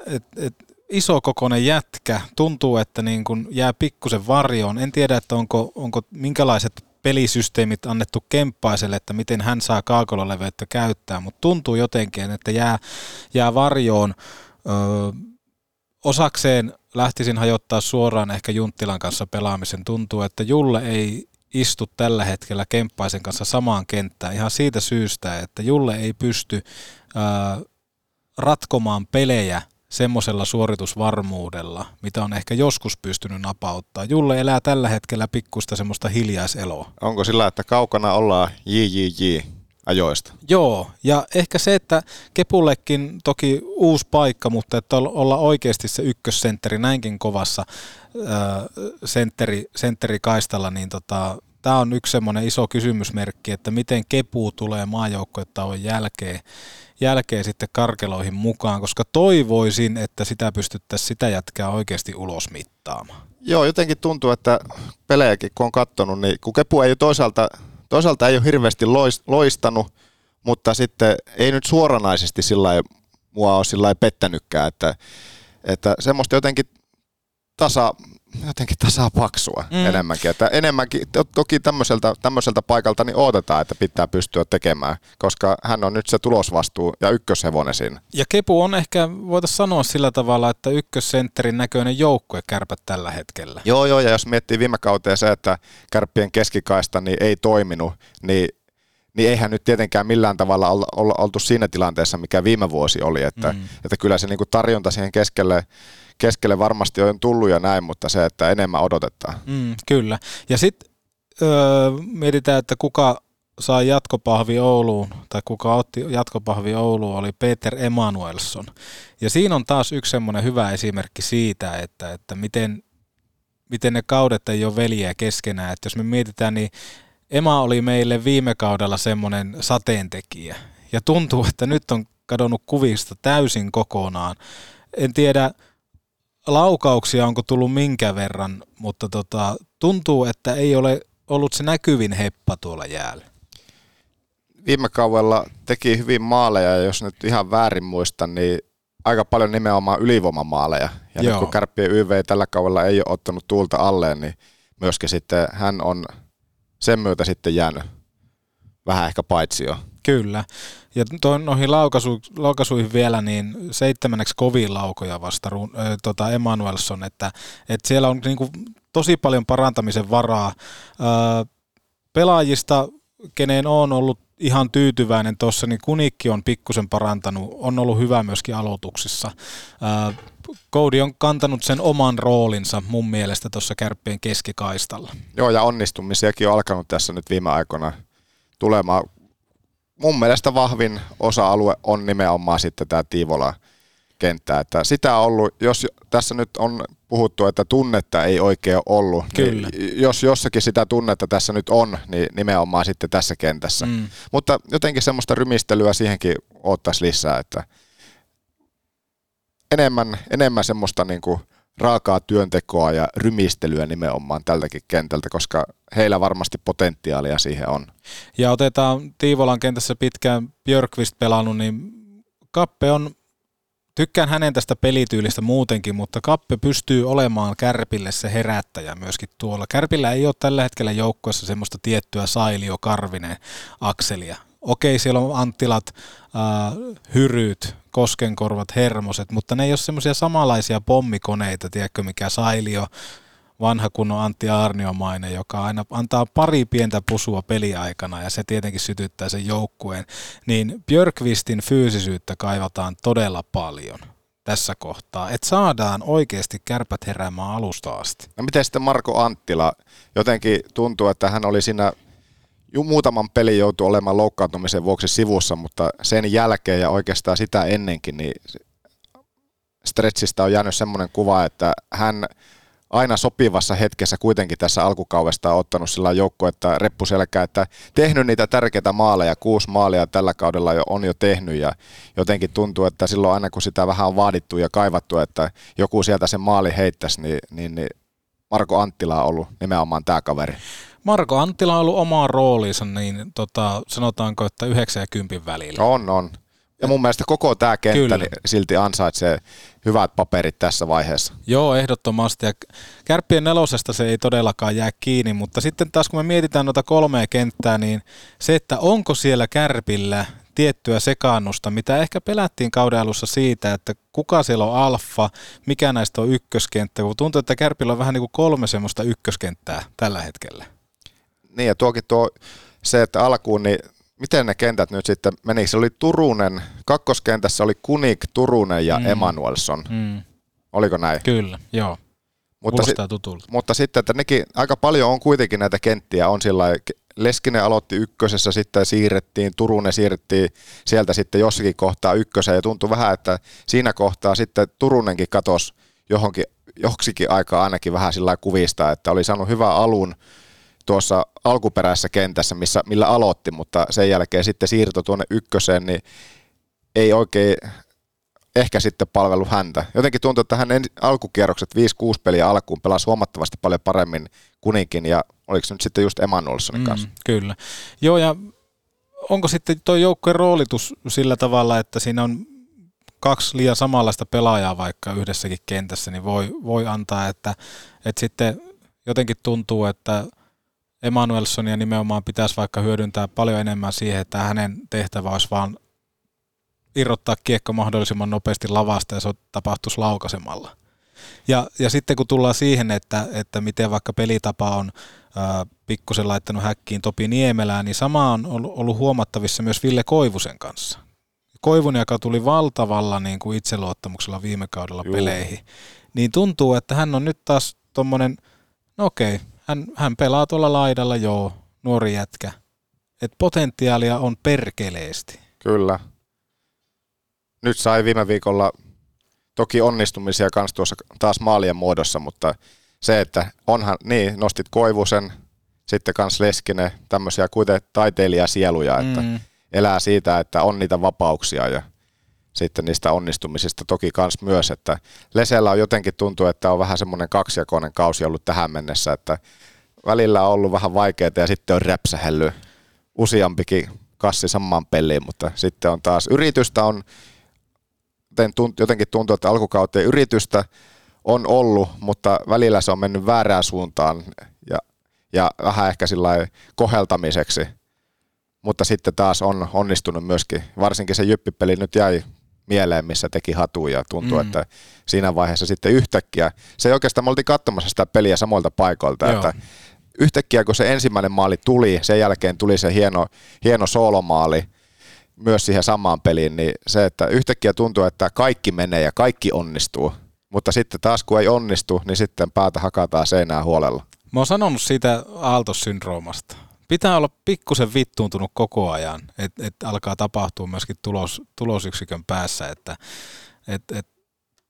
Et, et, iso kokoinen jätkä, tuntuu, että niin kun jää pikkusen varjoon. En tiedä, että onko, onko minkälaiset pelisysteemit annettu Kemppaiselle, että miten hän saa kaakololeveyttä käyttää, mutta tuntuu jotenkin, että jää, jää varjoon. Öö, osakseen lähtisin hajottaa suoraan ehkä Junttilan kanssa pelaamisen. Tuntuu, että Julle ei istu tällä hetkellä Kemppaisen kanssa samaan kenttään ihan siitä syystä, että Julle ei pysty öö, ratkomaan pelejä semmoisella suoritusvarmuudella, mitä on ehkä joskus pystynyt napauttaa. Julle elää tällä hetkellä pikkusta semmoista hiljaiseloa. Onko sillä, että kaukana ollaan JJJ ajoista? Joo, ja ehkä se, että Kepullekin toki uusi paikka, mutta että olla oikeasti se ykkössentteri näinkin kovassa äh, sentteri, sentterikaistalla, niin tota, tämä on yksi semmoinen iso kysymysmerkki, että miten Kepu tulee maajoukkoetauon jälkeen, jälkeen sitten karkeloihin mukaan, koska toivoisin, että sitä pystyttäisiin sitä jätkää oikeasti ulos mittaamaan. Joo, jotenkin tuntuu, että pelejäkin kun on katsonut, niin kun Kepu ei toisaalta, toisaalta ei ole hirveästi lois- loistanut, mutta sitten ei nyt suoranaisesti sillä mua ole sillä pettänytkään, että, että semmoista jotenkin tasa, jotenkin tasapaksua Mm. mm. enemmänkin. Että enemmänkin, to- toki tämmöiseltä, tämmöiseltä paikalta niin odotetaan, että pitää pystyä tekemään, koska hän on nyt se tulosvastuu ja ykköshevonen siinä. Ja Kepu on ehkä, voitaisiin sanoa sillä tavalla, että ykkössentterin näköinen joukkue kärpät tällä hetkellä. Joo, joo, ja jos miettii viime kauteen se, että kärppien keskikaista niin ei toiminut, niin, niin eihän nyt tietenkään millään tavalla olla, olla oltu siinä tilanteessa, mikä viime vuosi oli, että, Mm. että kyllä se niinku tarjonta siihen keskelle, keskelle varmasti on tullut ja näin, mutta se, että enemmän odotetaan. Mm, kyllä. Ja sitten öö, mietitään, että kuka sai jatkopahvi Ouluun, tai kuka otti jatkopahvi Ouluun, oli Peter Emanuelson. Ja siinä on taas yksi semmoinen hyvä esimerkki siitä, että, että miten, miten ne kaudet ei ole veljeä keskenään. Että jos me mietitään, niin Ema oli meille viime kaudella semmoinen sateentekijä. Ja tuntuu, että nyt on kadonnut kuvista täysin kokonaan. En tiedä, laukauksia onko tullut minkä verran, mutta tota, tuntuu, että ei ole ollut se näkyvin heppa tuolla jäällä. Viime kaudella teki hyvin maaleja, ja jos nyt ihan väärin muistan, niin aika paljon nimenomaan ylivoimamaaleja. Ja Joo. nyt kun kärppien YV tällä kaudella ei ole ottanut tuulta alleen, niin myöskin sitten hän on sen myötä sitten jäänyt vähän ehkä paitsio. Kyllä. Ja toi, noihin laukaisu, laukaisuihin vielä, niin seitsemänneksi kovin laukoja vasta äh, tota Emanuelson, että, että siellä on niinku tosi paljon parantamisen varaa. Äh, pelaajista, keneen on ollut ihan tyytyväinen tuossa, niin Kunikki on pikkusen parantanut, on ollut hyvä myöskin aloituksissa. Äh, Cody on kantanut sen oman roolinsa mun mielestä tuossa kärppien keskikaistalla. Joo, ja onnistumisiakin on alkanut tässä nyt viime aikoina tulemaan. Mun mielestä vahvin osa-alue on nimenomaan sitten tämä Tiivola kenttä. Että sitä on ollut, jos tässä nyt on puhuttu, että tunnetta ei oikein ollut, Kyllä. niin jos jossakin sitä tunnetta tässä nyt on, niin nimenomaan sitten tässä kentässä. Mm. Mutta jotenkin semmoista rymistelyä siihenkin ottaisi lisää, että enemmän, enemmän semmoista niin kuin raakaa työntekoa ja rymistelyä nimenomaan tältäkin kentältä, koska heillä varmasti potentiaalia siihen on. Ja otetaan Tiivolan kentässä pitkään Björkvist pelannut, niin Kappe on tykkään hänen tästä pelityylistä muutenkin, mutta Kappe pystyy olemaan Kärpille se herättäjä myöskin tuolla. Kärpillä ei ole tällä hetkellä joukkueessa semmoista tiettyä Sailio Karvinen akselia. Okei, siellä on Anttilat, äh, Hyryt, Koskenkorvat, Hermoset, mutta ne ei ole semmoisia samanlaisia pommikoneita, tiedätkö mikä Sailio, vanha kunnon Antti Aarniomainen, joka aina antaa pari pientä pusua peliaikana ja se tietenkin sytyttää sen joukkueen, niin Björkvistin fyysisyyttä kaivataan todella paljon tässä kohtaa, että saadaan oikeasti kärpät heräämään alusta asti. No miten sitten Marko Anttila? Jotenkin tuntuu, että hän oli siinä muutaman pelin joutui olemaan loukkaantumisen vuoksi sivussa, mutta sen jälkeen ja oikeastaan sitä ennenkin, niin Stretchistä on jäänyt semmoinen kuva, että hän aina sopivassa hetkessä kuitenkin tässä alkukaudesta on ottanut sillä joukko, että reppuselkä, että tehnyt niitä tärkeitä maaleja, kuusi maalia tällä kaudella jo, on jo tehnyt ja jotenkin tuntuu, että silloin aina kun sitä vähän on vaadittu ja kaivattu, että joku sieltä sen maali heittäisi, niin, niin, niin Marko Anttila on ollut nimenomaan tämä kaveri. Marko Anttila on ollut omaa rooliinsa, niin tota, sanotaanko, että 90 välillä. On, on. Ja mun mielestä koko tämä kenttä Kyllä. niin silti ansaitsee hyvät paperit tässä vaiheessa. Joo, ehdottomasti. Ja kärppien nelosesta se ei todellakaan jää kiinni, mutta sitten taas kun me mietitään noita kolmea kenttää, niin se, että onko siellä kärpillä tiettyä sekaannusta, mitä ehkä pelättiin kauden alussa siitä, että kuka siellä on alfa, mikä näistä on ykköskenttä, kun tuntuu, että Kärpillä on vähän niin kuin kolme semmoista ykköskenttää tällä hetkellä. Niin ja tuokin tuo se, että alkuun, niin miten ne kentät nyt sitten meni? Se oli Turunen, kakkoskentässä oli Kunik, Turunen ja Mm. Emanuelson. Mm. Oliko näin? Kyllä, joo. Mutta, tutulta. mutta sitten, että nekin, aika paljon on kuitenkin näitä kenttiä, on sillä Leskinen aloitti ykkösessä, sitten siirrettiin, Turunen siirrettiin sieltä sitten jossakin kohtaa ykköseen ja tuntui vähän, että siinä kohtaa sitten Turunenkin katosi johonkin, joksikin aikaa ainakin vähän sillä kuvista, että oli saanut hyvän alun tuossa alkuperäisessä kentässä, missä, millä aloitti, mutta sen jälkeen sitten siirtoi tuonne ykköseen, niin ei oikein ehkä sitten palvelu häntä. Jotenkin tuntuu, että hän alkukierrokset 5-6 peliä alkuun pelasi huomattavasti paljon paremmin Kuninkin ja oliko se nyt sitten just Emanuelsonin kanssa. Mm, kyllä. Joo, ja onko sitten tuo joukkueen roolitus sillä tavalla, että siinä on kaksi liian samanlaista pelaajaa vaikka yhdessäkin kentässä, niin voi, voi antaa, että, että sitten jotenkin tuntuu, että Emanuelsonia nimenomaan pitäisi vaikka hyödyntää paljon enemmän siihen, että hänen tehtävä olisi vaan irrottaa kiekko mahdollisimman nopeasti lavasta ja se tapahtuisi laukaisemalla. Ja, ja sitten kun tullaan siihen, että, että miten vaikka pelitapa on ää, pikkusen laittanut häkkiin Topi Niemelään, niin sama on ollut, ollut huomattavissa myös Ville Koivusen kanssa. Koivun, joka tuli valtavalla niin kuin itseluottamuksella viime kaudella Juu. peleihin, niin tuntuu, että hän on nyt taas tommonen, no okei, hän, hän pelaa tuolla laidalla, joo, nuori jätkä. Et potentiaalia on perkeleesti. Kyllä. Nyt sai viime viikolla toki onnistumisia kans tuossa taas maalien muodossa, mutta se, että onhan, niin, nostit Koivusen, sitten kans Leskinen, tämmöisiä kuitenkin taiteilijasieluja, että Mm. elää siitä, että on niitä vapauksia ja sitten niistä onnistumisista toki kans myös, että Lesellä on jotenkin tuntuu, että on vähän semmoinen kaksijakoinen kausi ollut tähän mennessä, että välillä on ollut vähän vaikeaa ja sitten on räpsähellyt useampikin kassi samaan peliin, mutta sitten on taas yritystä on, jotenkin tuntuu, että alkukauteen yritystä on ollut, mutta välillä se on mennyt väärään suuntaan ja, ja vähän ehkä sillä koheltamiseksi. Mutta sitten taas on onnistunut myöskin, varsinkin se jyppipeli nyt jäi mieleen, missä teki hatuja ja tuntuu, Mm. että siinä vaiheessa sitten yhtäkkiä, se ei oikeastaan, me oltiin katsomassa sitä peliä samoilta paikoilta, Joo. että yhtäkkiä kun se ensimmäinen maali tuli, sen jälkeen tuli se hieno, hieno soolomaali myös siihen samaan peliin, niin se, että yhtäkkiä tuntuu, että kaikki menee ja kaikki onnistuu. Mutta sitten taas kun ei onnistu, niin sitten päätä hakataan seinää huolella. Mä oon sanonut siitä aaltosyndroomasta. Pitää olla pikkusen vittuuntunut koko ajan, että et alkaa tapahtua myöskin tulos, tulosyksikön päässä, että et, et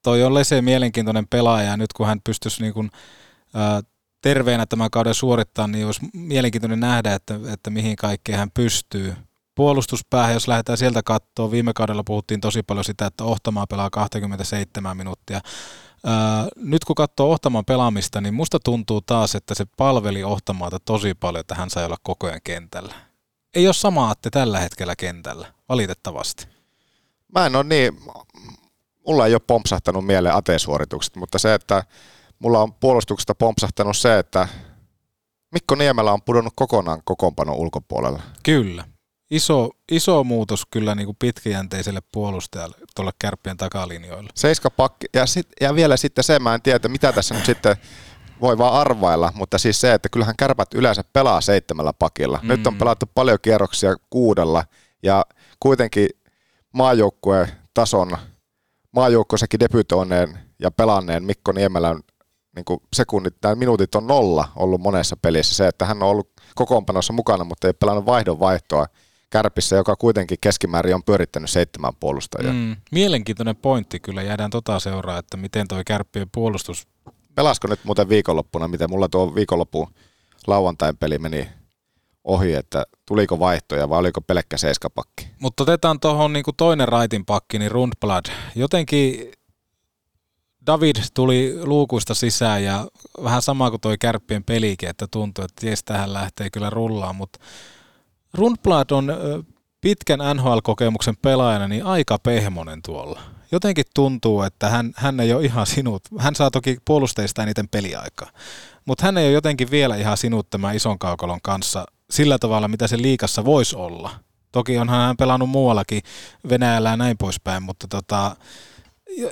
toi on Lese mielenkiintoinen pelaaja ja nyt kun hän pystyisi niin kun, ää, terveenä tämän kauden suorittaa, niin olisi mielenkiintoinen nähdä, että, että mihin kaikkeen hän pystyy. Puolustuspäähän, jos lähdetään sieltä katsoa, viime kaudella puhuttiin tosi paljon sitä, että Ohtamaa pelaa 27 minuuttia. Ää, nyt kun katsoo Ohtaman pelaamista, niin musta tuntuu taas, että se palveli Ohtamaata tosi paljon, että hän sai olla koko ajan kentällä. Ei ole sama Atte tällä hetkellä kentällä, valitettavasti. Mä en ole niin, mulla ei ole pompsahtanut mieleen atesuoritukset, mutta se, että mulla on puolustuksesta pompsahtanut se, että Mikko Niemelä on pudonnut kokonaan kokoonpanon ulkopuolella. Kyllä. Iso, iso muutos kyllä niin kuin pitkäjänteiselle puolustajalle tuolle kärppien takalinjoille. Seiska pakki, ja, sit, ja vielä sitten se, mä en tiedä, mitä tässä nyt sitten voi vaan arvailla, mutta siis se, että kyllähän kärpät yleensä pelaa seitsemällä pakilla. Mm. Nyt on pelattu paljon kierroksia kuudella, ja kuitenkin maajoukkueen tason, maajoukkueessakin debytoineen ja pelanneen Mikko Niemelän niin kuin sekunnit, nämä minuutit on nolla ollut monessa pelissä. Se, että hän on ollut kokoonpanossa mukana, mutta ei pelannut vaihdon vaihtoa kärpissä, joka kuitenkin keskimäärin on pyörittänyt seitsemän puolustajaa. Mm, mielenkiintoinen pointti kyllä, jäädään tota seuraa, että miten toi kärppien puolustus... Pelasko nyt muuten viikonloppuna, miten mulla tuo viikonloppu lauantain peli meni ohi, että tuliko vaihtoja vai oliko pelkkä seiskapakki? Mutta otetaan tuohon niin toinen raitin pakki, niin Rundblad. Jotenkin David tuli luukuista sisään ja vähän sama kuin toi kärppien pelikin, että tuntuu, että ties tähän lähtee kyllä rullaan, mutta Rundblad on pitkän NHL-kokemuksen pelaajana niin aika pehmonen tuolla. Jotenkin tuntuu, että hän, hän ei ole ihan sinut. Hän saa toki puolustajista eniten peliaikaa, mutta hän ei ole jotenkin vielä ihan sinut tämän ison kaukalon kanssa sillä tavalla, mitä se liikassa voisi olla. Toki onhan hän pelannut muuallakin Venäjällä ja näin poispäin, mutta tota,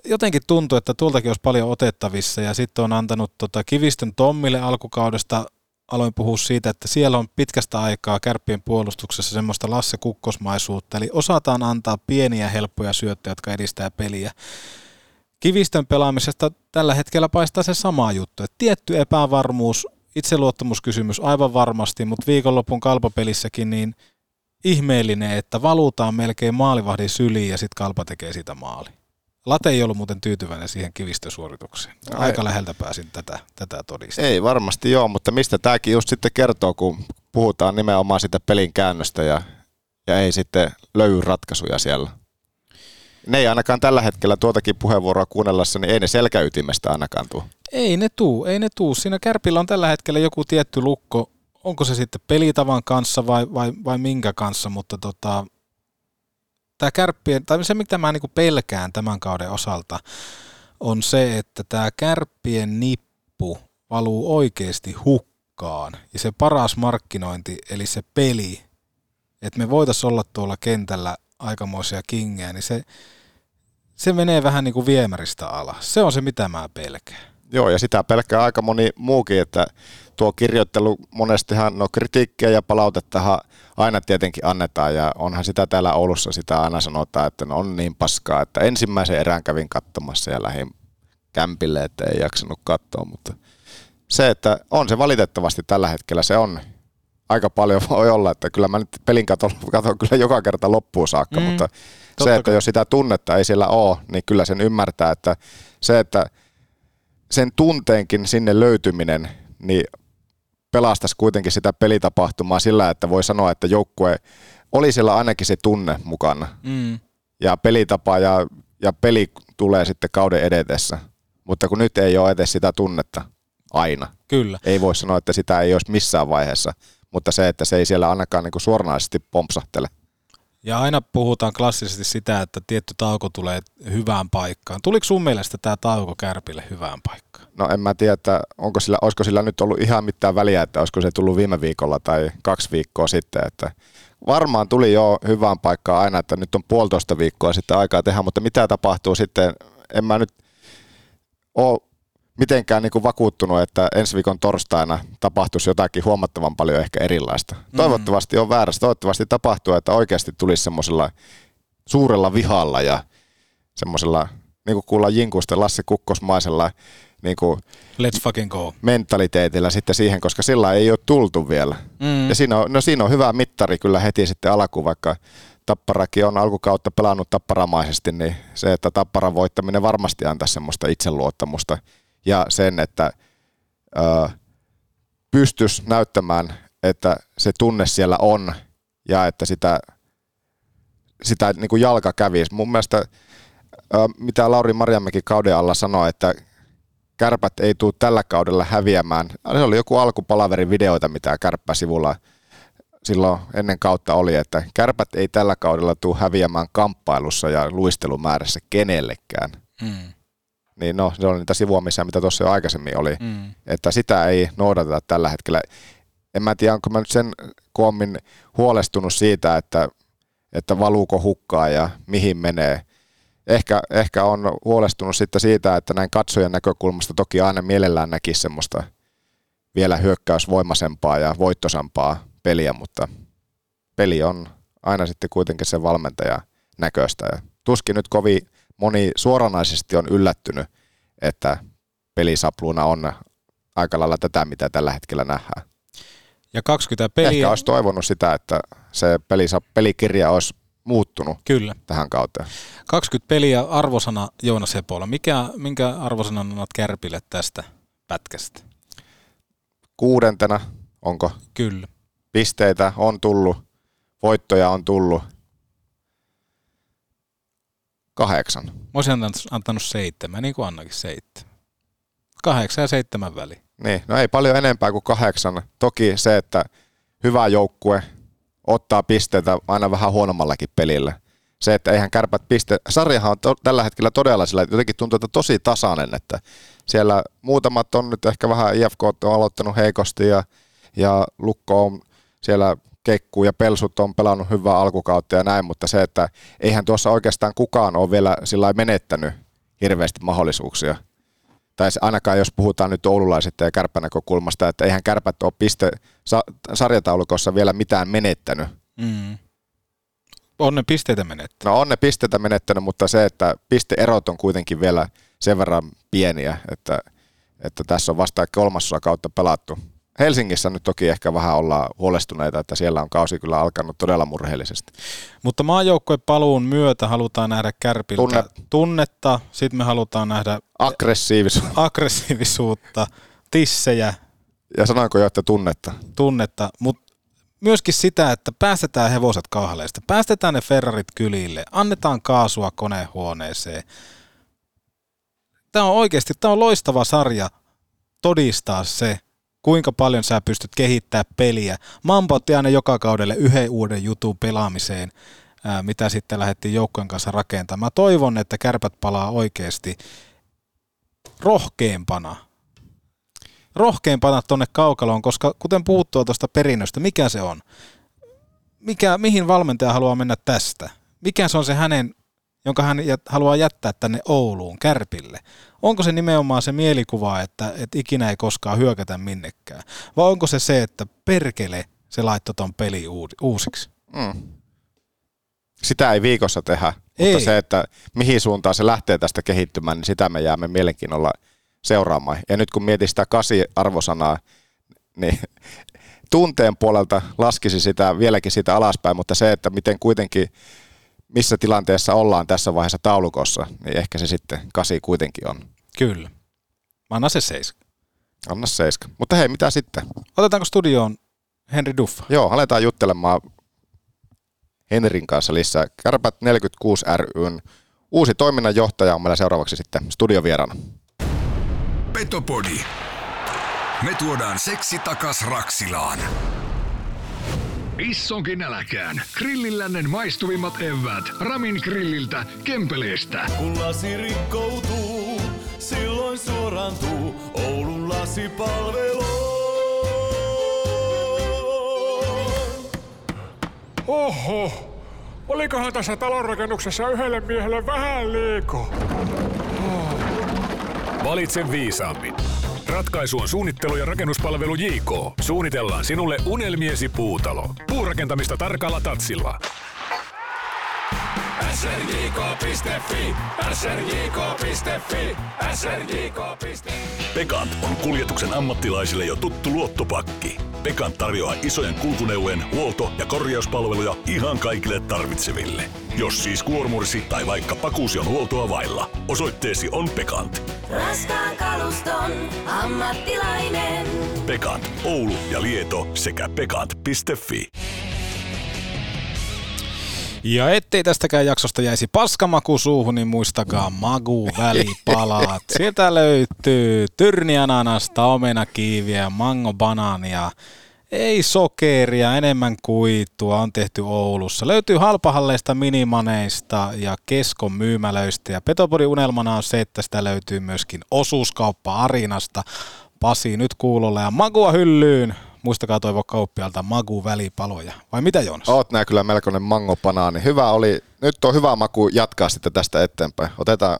jotenkin tuntuu, että tuoltakin olisi paljon otettavissa ja sitten on antanut tota Kivistön Tommille alkukaudesta aloin puhua siitä, että siellä on pitkästä aikaa kärppien puolustuksessa semmoista Lasse Kukkosmaisuutta, eli osataan antaa pieniä helppoja syöttöjä, jotka edistää peliä. Kivistön pelaamisesta tällä hetkellä paistaa se sama juttu, että tietty epävarmuus, itseluottamuskysymys aivan varmasti, mutta viikonlopun kalpapelissäkin niin ihmeellinen, että valutaan melkein maalivahdin syliin ja sitten kalpa tekee sitä maali. Late ei ollut muuten tyytyväinen siihen kivistösuoritukseen. Aika läheltä pääsin tätä, tätä todistaa. Ei varmasti joo, mutta mistä tämäkin just sitten kertoo, kun puhutaan nimenomaan sitä pelin käännöstä ja, ja ei sitten löydy ratkaisuja siellä. Ne ei ainakaan tällä hetkellä tuotakin puheenvuoroa kuunnellessa, niin ei ne selkäytimestä ainakaan tuu. Ei ne tuu, ei ne tuu. Siinä Kärpillä on tällä hetkellä joku tietty lukko, onko se sitten pelitavan kanssa vai, vai, vai minkä kanssa, mutta tota, tämä kärppien, tai se mitä mä niin pelkään tämän kauden osalta, on se, että tämä kärppien nippu valuu oikeasti hukkaan. Ja se paras markkinointi, eli se peli, että me voitaisiin olla tuolla kentällä aikamoisia kingejä, niin se, se menee vähän niin kuin viemäristä alas. Se on se, mitä mä pelkään. Joo, ja sitä pelkää aika moni muukin, että tuo kirjoittelu monestihan, no kritiikkiä ja palautettahan aina tietenkin annetaan ja onhan sitä täällä Oulussa sitä aina sanotaan, että no on niin paskaa, että ensimmäisen erään kävin katsomassa ja lähdin kämpille, että ei jaksanut katsoa, mutta se, että on se valitettavasti tällä hetkellä, se on aika paljon voi olla, että kyllä mä nyt pelin katon, katon kyllä joka kerta loppuun saakka, mm, mutta se, että kai. jos sitä tunnetta ei siellä ole, niin kyllä sen ymmärtää, että se, että sen tunteenkin sinne löytyminen, niin pelastaisi kuitenkin sitä pelitapahtumaa sillä, että voi sanoa, että joukkue oli siellä ainakin se tunne mukana. Mm. Ja pelitapa ja, ja peli tulee sitten kauden edetessä. Mutta kun nyt ei ole edes sitä tunnetta aina. Kyllä. Ei voi sanoa, että sitä ei olisi missään vaiheessa. Mutta se, että se ei siellä ainakaan niin kuin suoranaisesti pompsahtele. Ja aina puhutaan klassisesti sitä, että tietty tauko tulee hyvään paikkaan. Tuliko sun mielestä tämä tauko Kärpille hyvään paikkaan? No en mä tiedä, että onko sillä, olisiko sillä nyt ollut ihan mitään väliä, että olisiko se tullut viime viikolla tai kaksi viikkoa sitten. Että varmaan tuli jo hyvään paikkaan aina, että nyt on puolitoista viikkoa sitten aikaa tehdä, mutta mitä tapahtuu sitten, en mä nyt ole mitenkään niin kuin vakuuttunut, että ensi viikon torstaina tapahtuisi jotakin huomattavan paljon ehkä erilaista. Mm. Toivottavasti on väärässä, toivottavasti tapahtuu, että oikeasti tulisi semmoisella suurella vihalla ja semmoisella, niin kuin kuullaan Jinkusta, Lassi Kukkosmaisella niin kuin Let's fucking go. mentaliteetillä sitten siihen, koska sillä ei ole tultu vielä. Mm. Ja siinä on, no siinä on hyvä mittari kyllä heti sitten alkuun, vaikka Tapparakin on alkukautta pelannut tapparamaisesti, niin se, että Tapparan voittaminen varmasti antaa semmoista itseluottamusta – ja sen, että ö, pystyisi näyttämään, että se tunne siellä on ja että sitä, sitä niin kuin jalka kävisi. Mun mielestä, ö, mitä Lauri Marjamäki kauden alla sanoi, että kärpät ei tule tällä kaudella häviämään. Se oli joku alkupalaverin videoita, mitä kärppäsivulla silloin ennen kautta oli, että kärpät ei tällä kaudella tule häviämään kamppailussa ja luistelumäärässä kenellekään. Mm. Niin no, se on niitä sivuamisia, mitä tuossa jo aikaisemmin oli. Mm. Että sitä ei noudateta tällä hetkellä. En mä tiedä, onko mä nyt sen koommin huolestunut siitä, että, että valuuko hukkaa ja mihin menee. Ehkä, ehkä on huolestunut sitten siitä, että näin katsojan näkökulmasta toki aina mielellään näkisi semmoista vielä hyökkäysvoimaisempaa ja voittosampaa peliä, mutta peli on aina sitten kuitenkin sen valmentaja näköistä. Ja tuskin nyt kovin moni suoranaisesti on yllättynyt, että pelisapluuna on aika lailla tätä, mitä tällä hetkellä nähdään. Ja 20 peliä. Ehkä olisi toivonut sitä, että se pelisa, pelikirja olisi muuttunut Kyllä. tähän kauteen. 20 peliä arvosana Joona Sepola. Mikä, minkä arvosanan annat Kärpille tästä pätkästä? Kuudentena, onko? Kyllä. Pisteitä on tullut, voittoja on tullut. Kahdeksan. Mä olisin antanut, antanut seitsemän, niin kuin Annakin seitsemän. Kahdeksan ja seitsemän väli. Niin, no ei paljon enempää kuin kahdeksan. Toki se, että hyvä joukkue ottaa pisteitä aina vähän huonommallakin pelillä. Se, että eihän kärpät piste... Sarjahan on to, tällä hetkellä todella sillä, että jotenkin tuntuu, että tosi tasainen, että siellä muutamat on nyt ehkä vähän IFK on aloittanut heikosti ja, ja Lukko on siellä Kekku ja Pelsut on pelannut hyvää alkukautta ja näin, mutta se, että eihän tuossa oikeastaan kukaan ole vielä sillä menettänyt hirveästi mahdollisuuksia. Tai ainakaan jos puhutaan nyt oululaisista ja kärppän näkökulmasta, että eihän kärpät ole piste sa- sarjataulukossa vielä mitään menettänyt. Mm. On ne pisteitä menettänyt. No on ne pisteitä menettänyt, mutta se, että pisteerot on kuitenkin vielä sen verran pieniä, että, että tässä on vasta kolmasosa kautta pelattu. Helsingissä nyt toki ehkä vähän ollaan huolestuneita, että siellä on kausi kyllä alkanut todella murheellisesti. Mutta maajoukkueen paluun myötä halutaan nähdä Kärpiltä Tunne. tunnetta, sitten me halutaan nähdä Aggressiivisuus. aggressiivisuutta, tissejä, Ja sanoinko jo, että tunnetta? tunnetta, mutta myöskin sitä, että päästetään hevoset kahleista, päästetään ne Ferrarit kylille, annetaan kaasua konehuoneeseen. Tämä on oikeasti, tämä on loistava sarja todistaa se, kuinka paljon sä pystyt kehittämään peliä. Mambo otti aina joka kaudelle yhden uuden jutun pelaamiseen, mitä sitten lähdettiin joukkojen kanssa rakentamaan. Mä toivon, että kärpät palaa oikeasti rohkeampana rohkeampana tuonne kaukaloon, koska kuten puhuttua tuosta perinnöstä, mikä se on? Mikä, mihin valmentaja haluaa mennä tästä? Mikä se on se hänen, jonka hän jät, haluaa jättää tänne Ouluun, Kärpille? Onko se nimenomaan se mielikuva, että, että ikinä ei koskaan hyökätä minnekään? Vai onko se se, että perkele se laittoi ton peli uusiksi? Mm. Sitä ei viikossa tehdä, Ei. mutta se, että mihin suuntaan se lähtee tästä kehittymään, niin sitä me jäämme mielenkiinnolla seuraamaan. Ja nyt kun mietin sitä kasi arvosanaa, niin tunteen puolelta laskisi sitä vieläkin sitä alaspäin, mutta se, että miten kuitenkin, missä tilanteessa ollaan tässä vaiheessa taulukossa, niin ehkä se sitten kasi kuitenkin on. Kyllä. Mä annan se seis. Anna seiska. Mutta hei, mitä sitten? Otetaanko studioon Henri Duffa? Joo, aletaan juttelemaan Henrin kanssa lisää. Kärpät 46 ryn uusi toiminnanjohtaja on meillä seuraavaksi sitten studiovieraana. Petopodi. Me tuodaan seksi takas Raksilaan. Issonkin nälkään. Grillillännen maistuvimmat eväät. Ramin grilliltä, Kempeleestä. Kun lasi rikkoutuu, silloin suorantuu Oulun lasipalvelu. Oho, olikohan tässä talonrakennuksessa yhdelle miehelle vähän liiko? Valitse viisaammin. Ratkaisu on suunnittelu ja rakennuspalvelu JK. Suunnitellaan sinulle unelmiesi puutalo. Puurakentamista tarkalla tatsilla. srjk.fi, srjk.fi, srjk.fi. Pekant on kuljetuksen ammattilaisille jo tuttu luottopakki. Pekant tarjoaa isojen kulkuneuvojen huolto- ja korjauspalveluja ihan kaikille tarvitseville. Jos siis kuormursi tai vaikka pakuusi on huoltoa vailla, osoitteesi on Pekant. Raskaan kaluston ammattilainen. Pekant, Oulu ja Lieto sekä pekant.fi. Ja ettei tästäkään jaksosta jäisi paskamaku suuhun, niin muistakaa magu välipalat. Sieltä löytyy tyrniananasta, omenakiiviä, mango banaania, Ei sokeria, enemmän kuitua on tehty Oulussa. Löytyy halpahalleista minimaneista ja keskon myymälöistä. Ja Petopodin unelmana on se, että sitä löytyy myöskin osuuskauppa Arinasta. Pasi nyt kuulolle ja magua hyllyyn. Muistakaa toivoa kauppialta magu välipaloja. Vai mitä Joonas? Oot nää kyllä melkoinen mangopanaani. Hyvä oli, nyt on hyvä maku jatkaa sitten tästä eteenpäin. Otetaan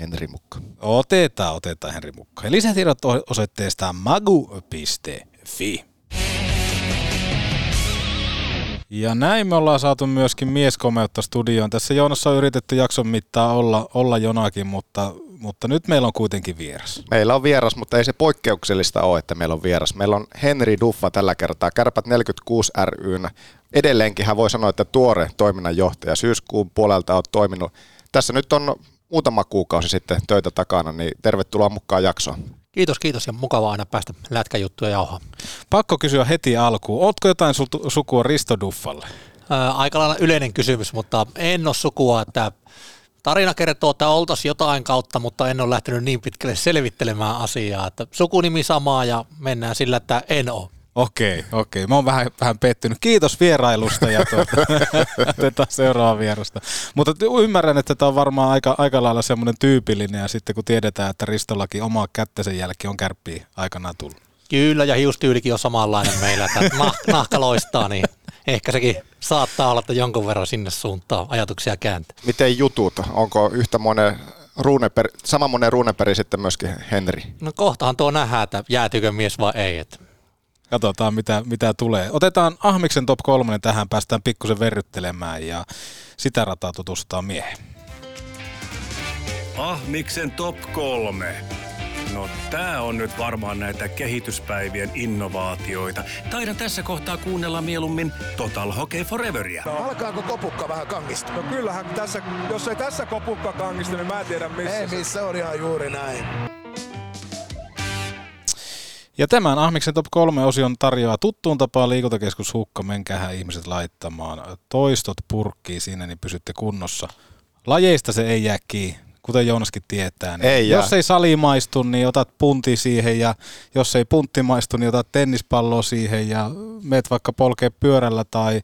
Henri Mukka. Otetaan, otetaan Henri Mukka. Ja lisätiedot osoitteesta magu.fi. Ja näin me ollaan saatu myöskin mieskomeutta studioon. Tässä Joonassa on yritetty jakson mittaa olla, olla jonakin, mutta, mutta nyt meillä on kuitenkin vieras. Meillä on vieras, mutta ei se poikkeuksellista ole, että meillä on vieras. Meillä on Henri Duffa tällä kertaa, Kärpät 46 ryn. Edelleenkin hän voi sanoa, että tuore toiminnanjohtaja. Syyskuun puolelta on toiminut. Tässä nyt on muutama kuukausi sitten töitä takana, niin tervetuloa mukaan jaksoon. Kiitos, kiitos ja mukavaa aina päästä lätkäjuttuja jauhaa. Pakko kysyä heti alkuun, ootko jotain sukua Risto Duffalle? Ää, aika lailla yleinen kysymys, mutta en ole sukua, että tarina kertoo, että oltaisiin jotain kautta, mutta en ole lähtenyt niin pitkälle selvittelemään asiaa, että sukunimi samaa ja mennään sillä, että en ole. Okei, okei. Mä oon vähän, vähän pettynyt. Kiitos vierailusta ja tuota, otetaan seuraava vierasta. Mutta ymmärrän, että tämä on varmaan aika, aika lailla semmoinen tyypillinen ja sitten kun tiedetään, että Ristollakin oma kättesen jälkeen on kärppiä aikanaan tullut. Kyllä, ja hiustyylikin on samanlainen meillä, että nah, nahka loistaa, niin ehkä sekin saattaa olla, että jonkun verran sinne suuntaan ajatuksia kääntää. Miten jutut? Onko yhtä monen ruuneperi, sama monen ruuneperi sitten myöskin Henri? No kohtahan tuo nähdään, että jäätyykö mies vai ei. Että Katsotaan, mitä, mitä tulee. Otetaan Ahmiksen top 3 tähän, päästään pikkusen verryttelemään ja sitä rataa tutustaa miehen. Ahmiksen top 3. No tää on nyt varmaan näitä kehityspäivien innovaatioita. Taidan tässä kohtaa kuunnella mieluummin Total Hockey Foreveria. No, alkaako kopukka vähän kangista? No kyllähän tässä, jos ei tässä kopukka kangista, niin mä en tiedä missä. Ei missä, on ihan juuri näin. Ja tämän Ahmiksen Top 3 osion tarjoaa tuttuun tapaan liikuntakeskus Hukka. Menkäähän ihmiset laittamaan toistot purkkiin sinne, niin pysytte kunnossa. Lajeista se ei jää kiinni, kuten Joonaskin tietää. Niin ei jos ei sali maistu, niin otat punti siihen ja jos ei puntti maistu, niin otat tennispalloa siihen ja meet vaikka polkee pyörällä tai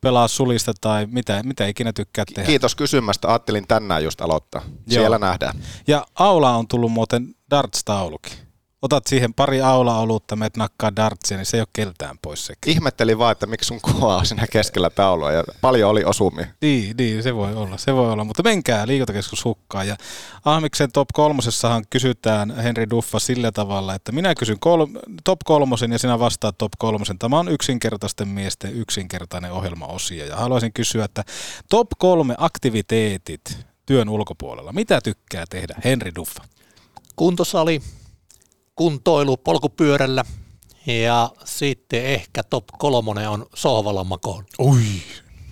pelaa sulista tai mitä, mitä ikinä tykkää tehdä. Kiitos kysymästä. Ajattelin tänään just aloittaa. Siellä Joo. nähdään. Ja Aula on tullut muuten darts-taulukin otat siihen pari aula-olutta, meet nakkaa dartsia, niin se ei ole keltään pois sekin. Ihmettelin vaan, että miksi sun kuva on siinä keskellä taulua ja paljon oli osumia. Niin, niin, se voi olla, se voi olla, mutta menkää liikuntakeskus hukkaan. Ja Ahmiksen top kolmosessahan kysytään Henri Duffa sillä tavalla, että minä kysyn kol- top kolmosen ja sinä vastaat top kolmosen. Tämä on yksinkertaisten miesten yksinkertainen ohjelmaosio ja haluaisin kysyä, että top kolme aktiviteetit työn ulkopuolella. Mitä tykkää tehdä Henri Duffa? Kuntosali, kuntoilu polkupyörällä ja sitten ehkä top kolmonen on sohvalla makoon. Ui,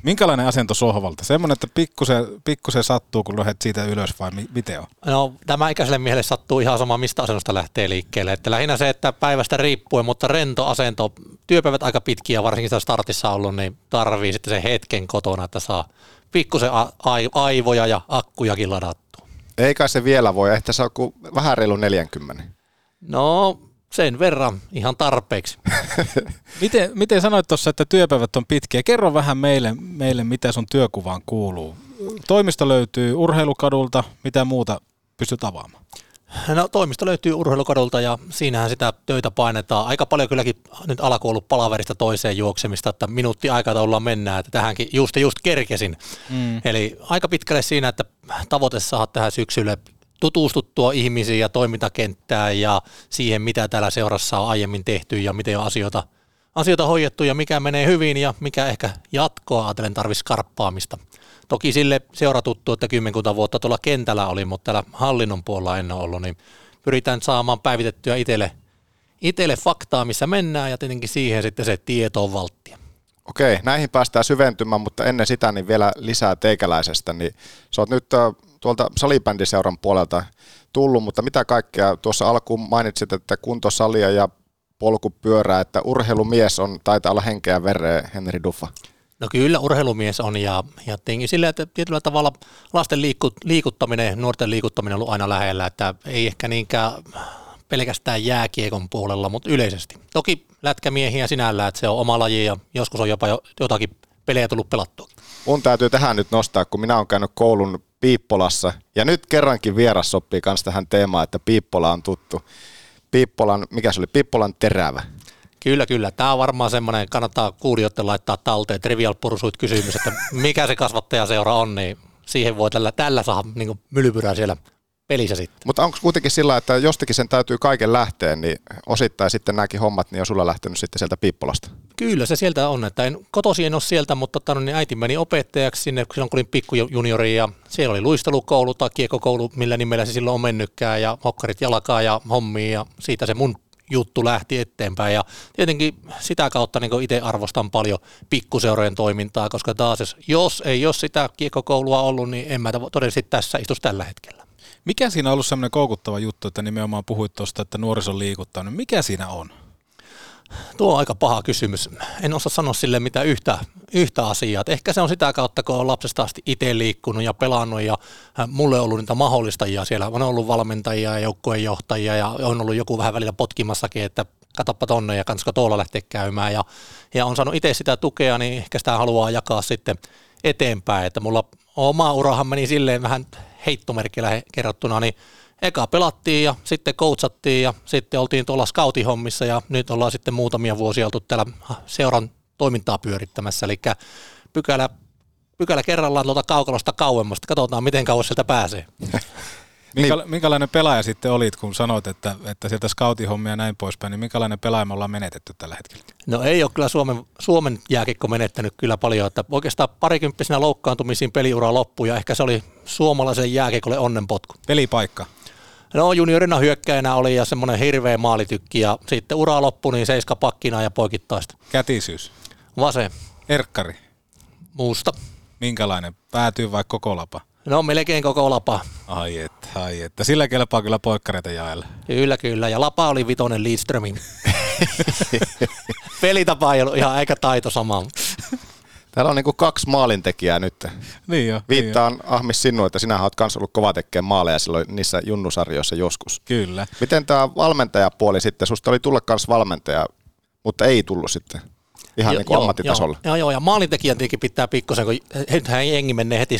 Minkälainen asento sohvalta? Semmoinen, että pikkusen, pikkusen sattuu, kun lähdet siitä ylös vai miten on? No tämä ikäiselle miehelle sattuu ihan sama, mistä asennosta lähtee liikkeelle. Että lähinnä se, että päivästä riippuen, mutta rento asento, työpäivät aika pitkiä, varsinkin sitä startissa ollut, niin tarvii sitten sen hetken kotona, että saa pikkusen aivoja ja akkujakin ladattua. Eikä se vielä voi, ehkä se on vähän reilu 40. No sen verran, ihan tarpeeksi. miten, miten sanoit tuossa, että työpäivät on pitkiä? Kerro vähän meille, meille, mitä sun työkuvaan kuuluu. Toimisto löytyy urheilukadulta, mitä muuta pystyt avaamaan? No toimisto löytyy urheilukadulta ja siinähän sitä töitä painetaan. Aika paljon kylläkin nyt alkuun palaverista toiseen juoksemista, että minuutti aikataululla mennään, että tähänkin just just kerkesin. Mm. Eli aika pitkälle siinä, että tavoite saada tähän syksylle tutustuttua ihmisiin ja toimintakenttään ja siihen, mitä täällä seurassa on aiemmin tehty ja miten on asioita, asioita hoidettu ja mikä menee hyvin ja mikä ehkä jatkoa ajatellen tarvitsisi karppaamista. Toki sille seuratuttu, että kymmenkunta vuotta tuolla kentällä oli, mutta täällä hallinnon puolella en ole ollut, niin pyritään saamaan päivitettyä itselle, itselle faktaa, missä mennään ja tietenkin siihen sitten se tieto on valttia. Okei, näihin päästään syventymään, mutta ennen sitä niin vielä lisää teikäläisestä. Niin sä oot nyt tuolta salibändiseuran puolelta tullut, mutta mitä kaikkea tuossa alkuun mainitsit, että kuntosalia ja polkupyörää, että urheilumies on, taitaa olla henkeä vereä, Henri Duffa. No kyllä urheilumies on ja, ja tietenkin sillä, että tietyllä tavalla lasten liikku, liikuttaminen, nuorten liikuttaminen on ollut aina lähellä, että ei ehkä niinkään pelkästään jääkiekon puolella, mutta yleisesti. Toki lätkämiehiä sinällään, että se on oma laji ja joskus on jopa jotakin pelejä tullut pelattua. Mun täytyy tähän nyt nostaa, kun minä olen käynyt koulun Piippolassa, ja nyt kerrankin vieras sopii myös tähän teemaan, että Piippola on tuttu. Piippolan, mikä se oli, Piippolan terävä. Kyllä, kyllä. Tämä on varmaan semmoinen, kannattaa kuulijoiden laittaa talteen Trivial Pursuit kysymys, että mikä se kasvattajaseura on, niin siihen voi tällä, tällä saada niin mylypyrää siellä pelissä sitten. Mutta onko kuitenkin sillä, että jostakin sen täytyy kaiken lähteä, niin osittain sitten nämäkin hommat, niin on sulla lähtenyt sitten sieltä Piippolasta? Kyllä se sieltä on, että en, kotosi en ole sieltä, mutta tano, niin äiti meni opettajaksi sinne, silloin kun olin pikkujuniori ja siellä oli luistelukoulu tai kiekokoulu, millä nimellä se silloin on mennytkään ja hokkarit jalkaa ja hommia ja siitä se mun juttu lähti eteenpäin. Ja tietenkin sitä kautta niin itse arvostan paljon pikkuseurojen toimintaa, koska taas jos ei ole sitä kiekkokoulua ollut, niin en mä todennäköisesti tässä istus tällä hetkellä. Mikä siinä on ollut semmoinen koukuttava juttu, että nimenomaan puhuit tuosta, että nuoriso liikuttaa, niin mikä siinä on? Tuo on aika paha kysymys. En osaa sanoa sille mitä yhtä, yhtä asiaa. Et ehkä se on sitä kautta, kun on lapsesta asti itse liikkunut ja pelannut ja mulle on ollut niitä mahdollistajia siellä. On ollut valmentajia ja joukkueenjohtajia ja on ollut joku vähän välillä potkimassakin, että katoppa tonne ja kannattaisiko tuolla lähteä käymään. Ja, ja on saanut itse sitä tukea, niin ehkä sitä haluaa jakaa sitten eteenpäin. Että mulla oma urahan meni silleen vähän heittomerkillä kerrottuna, niin eka pelattiin ja sitten coachattiin ja sitten oltiin tuolla scoutihommissa ja nyt ollaan sitten muutamia vuosia oltu täällä seuran toimintaa pyörittämässä, eli pykälä, pykälä kerrallaan tuolta kaukalosta kauemmasta, katsotaan miten kauas sieltä pääsee. Minkä, niin. Minkälainen pelaaja sitten olit, kun sanoit, että, että sieltä scoutihommia ja näin poispäin, niin minkälainen pelaaja me ollaan menetetty tällä hetkellä? No ei ole kyllä Suomen, Suomen jääkikko menettänyt kyllä paljon, että oikeastaan parikymppisenä loukkaantumisiin peliura loppui ja ehkä se oli suomalaisen jääkikolle onnenpotku. Pelipaikka? No juniorina hyökkäjänä oli ja semmoinen hirveä maalitykki ja sitten ura loppui niin seiska pakkina ja poikittaista. Kätisyys? Vase. Erkkari? Muusta. Minkälainen? Päätyy vai koko lapa? No melkein koko lapa. Ai että, ai että. Sillä kelpaa kyllä poikkareita jaella. Kyllä, kyllä. Ja lapa oli vitonen Lidströmin. Pelitapa ei ollut ihan aika taito sama. Täällä on niinku kaksi maalintekijää nyt. Niin jo. Viittaan niin jo. Ahmis sinua, että sinä olet myös ollut kova tekemään maaleja silloin niissä junnusarjoissa joskus. Kyllä. Miten tämä valmentajapuoli sitten? Susta oli tulla myös valmentaja, mutta ei tullut sitten ihan jo, niin kuin ammattitasolla. Joo, joo, ja maalintekijän tietenkin pitää pikkusen, kun nythän jengi menee heti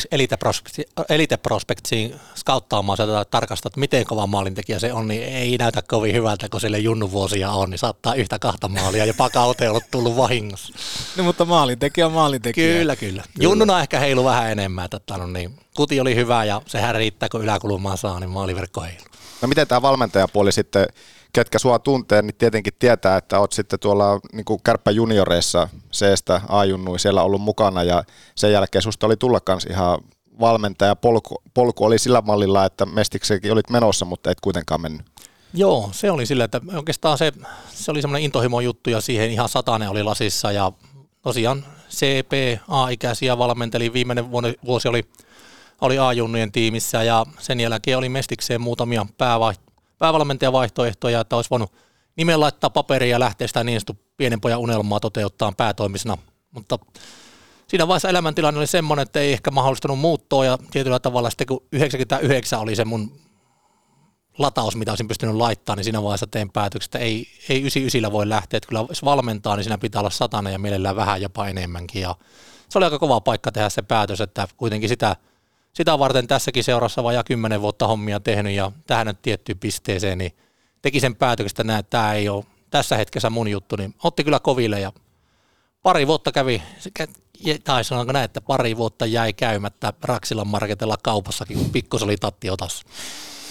Elite Prospectsiin skauttaamaan sitä tarkastaa, että miten kova maalintekijä se on, niin ei näytä kovin hyvältä, kun sille junnuvuosia on, niin saattaa yhtä kahta maalia, jopa kauteen ollut tullut vahingossa. No, mutta maalintekijä on maalintekijä. Kyllä, kyllä. Junnuna ehkä heilu vähän enemmän, että no niin, kuti oli hyvä ja sehän riittää, kun yläkulmaan saa, niin maaliverkko heilu. No miten tämä valmentajapuoli sitten ketkä sua tuntee, niin tietenkin tietää, että oot sitten tuolla niin kuin Kärppä junioreissa C-stä A-junnui siellä ollut mukana ja sen jälkeen susta oli tulla kans ihan valmentaja. Polku, polku oli sillä mallilla, että mestiksekin olit menossa, mutta et kuitenkaan mennyt. Joo, se oli sillä, että oikeastaan se, se oli semmoinen intohimo juttu ja siihen ihan satanen oli lasissa ja tosiaan CP A-ikäisiä valmenteli. Viimeinen vuosi oli, oli A-junnujen tiimissä ja sen jälkeen oli mestikseen muutamia päävaihtoehtoja päävalmentajavaihtoehtoja, että olisi voinut nimen laittaa paperiin ja lähteä sitä niin pienen pojan unelmaa toteuttaa päätoimisena. Mutta siinä vaiheessa elämäntilanne oli semmoinen, että ei ehkä mahdollistanut muuttoa ja tietyllä tavalla sitten kun 99 oli se mun lataus, mitä olisin pystynyt laittamaan, niin siinä vaiheessa tein päätöksen, että ei, ei 99 voi lähteä, että kyllä jos valmentaa, niin siinä pitää olla satana ja mielellään vähän jopa enemmänkin. Ja se oli aika kova paikka tehdä se päätös, että kuitenkin sitä – sitä varten tässäkin seurassa vajaa kymmenen vuotta hommia tehnyt ja tähän nyt tiettyyn pisteeseen, niin teki sen päätöksestä näin, että tämä ei ole tässä hetkessä mun juttu, niin otti kyllä koville ja pari vuotta kävi, tai sanonko näin, että pari vuotta jäi käymättä Raksilan marketella kaupassakin, kun pikkus oli tatti otas.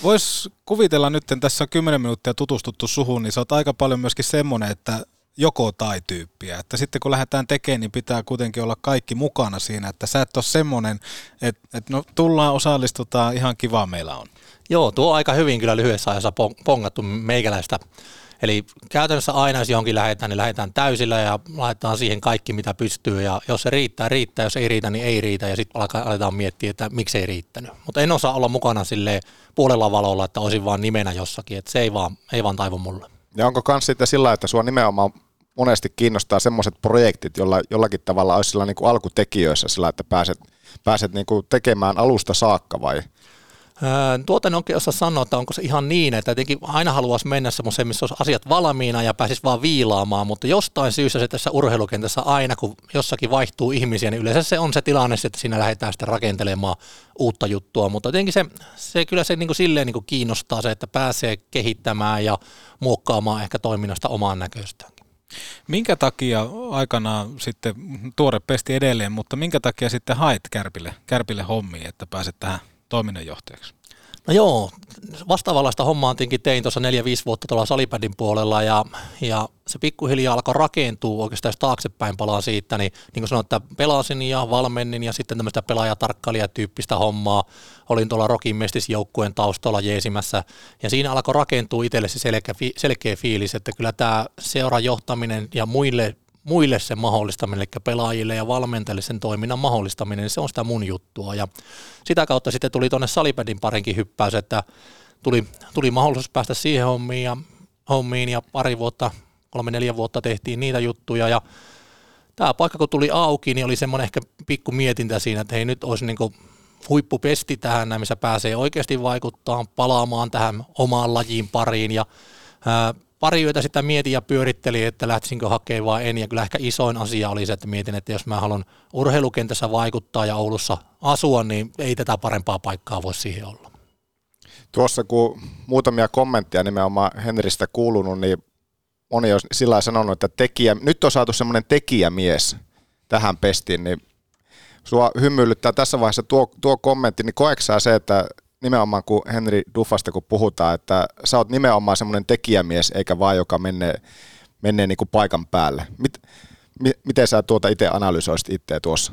Voisi kuvitella nyt, tässä on kymmenen minuuttia tutustuttu suhun, niin sä oot aika paljon myöskin semmoinen, että joko tai tyyppiä. Että sitten kun lähdetään tekemään, niin pitää kuitenkin olla kaikki mukana siinä, että sä et ole semmoinen, että, että no tullaan, osallistutaan, ihan kiva meillä on. Joo, tuo on aika hyvin kyllä lyhyessä ajassa pongattu meikäläistä. Eli käytännössä aina, jos johonkin lähdetään, niin lähdetään täysillä ja laitetaan siihen kaikki, mitä pystyy. Ja jos se riittää, riittää. Jos ei riitä, niin ei riitä. Ja sitten aletaan miettiä, että miksi ei riittänyt. Mutta en osaa olla mukana sille puolella valolla, että olisin vaan nimenä jossakin. Että se ei vaan, ei vaan taivu mulle. Ja onko kans sitten sillä, että sua nimenomaan monesti kiinnostaa semmoiset projektit, jolla jollakin tavalla olisi sillä niin kuin alkutekijöissä sillä, että pääset, pääset niin kuin tekemään alusta saakka vai? Tuota en oikein osaa sanoa, että onko se ihan niin, että jotenkin aina haluaisi mennä semmoiseen, missä olisi asiat valmiina ja pääsisi vaan viilaamaan, mutta jostain syystä se tässä urheilukentässä aina, kun jossakin vaihtuu ihmisiä, niin yleensä se on se tilanne, että siinä lähdetään sitten rakentelemaan uutta juttua, mutta jotenkin se, se kyllä se niin kuin silleen niin kuin kiinnostaa se, että pääsee kehittämään ja muokkaamaan ehkä toiminnasta omaan näköistään. Minkä takia aikanaan sitten, tuore pesti edelleen, mutta minkä takia sitten haet Kärpille, Kärpille hommiin, että pääset tähän toiminnanjohtajaksi? No joo, vastaavanlaista hommaa tietenkin tein tuossa neljä 5 vuotta tuolla salipädin puolella ja, ja se pikkuhiljaa alkoi rakentua oikeastaan jos taaksepäin palaan siitä, niin niin kuin sanoin, että pelasin ja valmennin ja sitten tämmöistä pelaajatarkkailijatyyppistä hommaa. Olin tuolla Rokin mestisjoukkueen taustalla jeesimässä ja siinä alkoi rakentua itselle se selkeä, selkeä fiilis, että kyllä tämä seuran johtaminen ja muille muille sen mahdollistaminen, eli pelaajille ja valmentajille sen toiminnan mahdollistaminen, niin se on sitä mun juttua. Ja sitä kautta sitten tuli tuonne salipädin parinkin hyppäys, että tuli, tuli mahdollisuus päästä siihen hommiin ja, hommiin ja pari vuotta, kolme neljä vuotta tehtiin niitä juttuja ja tämä paikka kun tuli auki, niin oli semmoinen ehkä pikku mietintä siinä, että hei nyt olisi niin huippupesti tähän, missä pääsee oikeasti vaikuttaa, palaamaan tähän omaan lajiin pariin ja ää, pari yötä sitä mietin ja pyörittelin, että lähtisinkö hakemaan vai en. Ja kyllä ehkä isoin asia oli se, että mietin, että jos mä haluan urheilukentässä vaikuttaa ja Oulussa asua, niin ei tätä parempaa paikkaa voi siihen olla. Tuossa kun muutamia kommentteja nimenomaan Henristä kuulunut, niin moni on sillä sanonut, että tekijä, nyt on saatu semmoinen tekijämies tähän pestiin, niin sua hymyilyttää tässä vaiheessa tuo, tuo kommentti, niin koeksaa se, että nimenomaan kun Henri Duffasta kun puhutaan, että sä oot nimenomaan semmoinen tekijämies, eikä vaan joka menee, menee niin kuin paikan päälle. Mit, mi, miten sä tuota itse analysoisit itseä tuossa?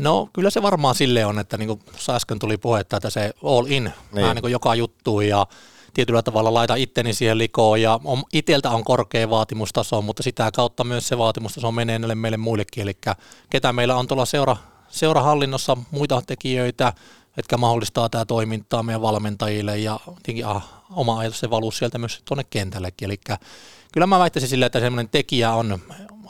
No kyllä se varmaan sille on, että niin kuin äsken tuli puhetta, että se all in, niin. vähän niin kuin joka juttu ja tietyllä tavalla laita itteni siihen likoon ja on, iteltä on korkea vaatimustaso, mutta sitä kautta myös se vaatimustaso menee näille meille muillekin, eli ketä meillä on tuolla seura, seurahallinnossa muita tekijöitä, jotka mahdollistaa tämä toimintaa meidän valmentajille ja tietenkin ah, oma ajatus se valuu sieltä myös tuonne kentällekin. Eli kyllä mä väittäisin sillä, että semmoinen tekijä on,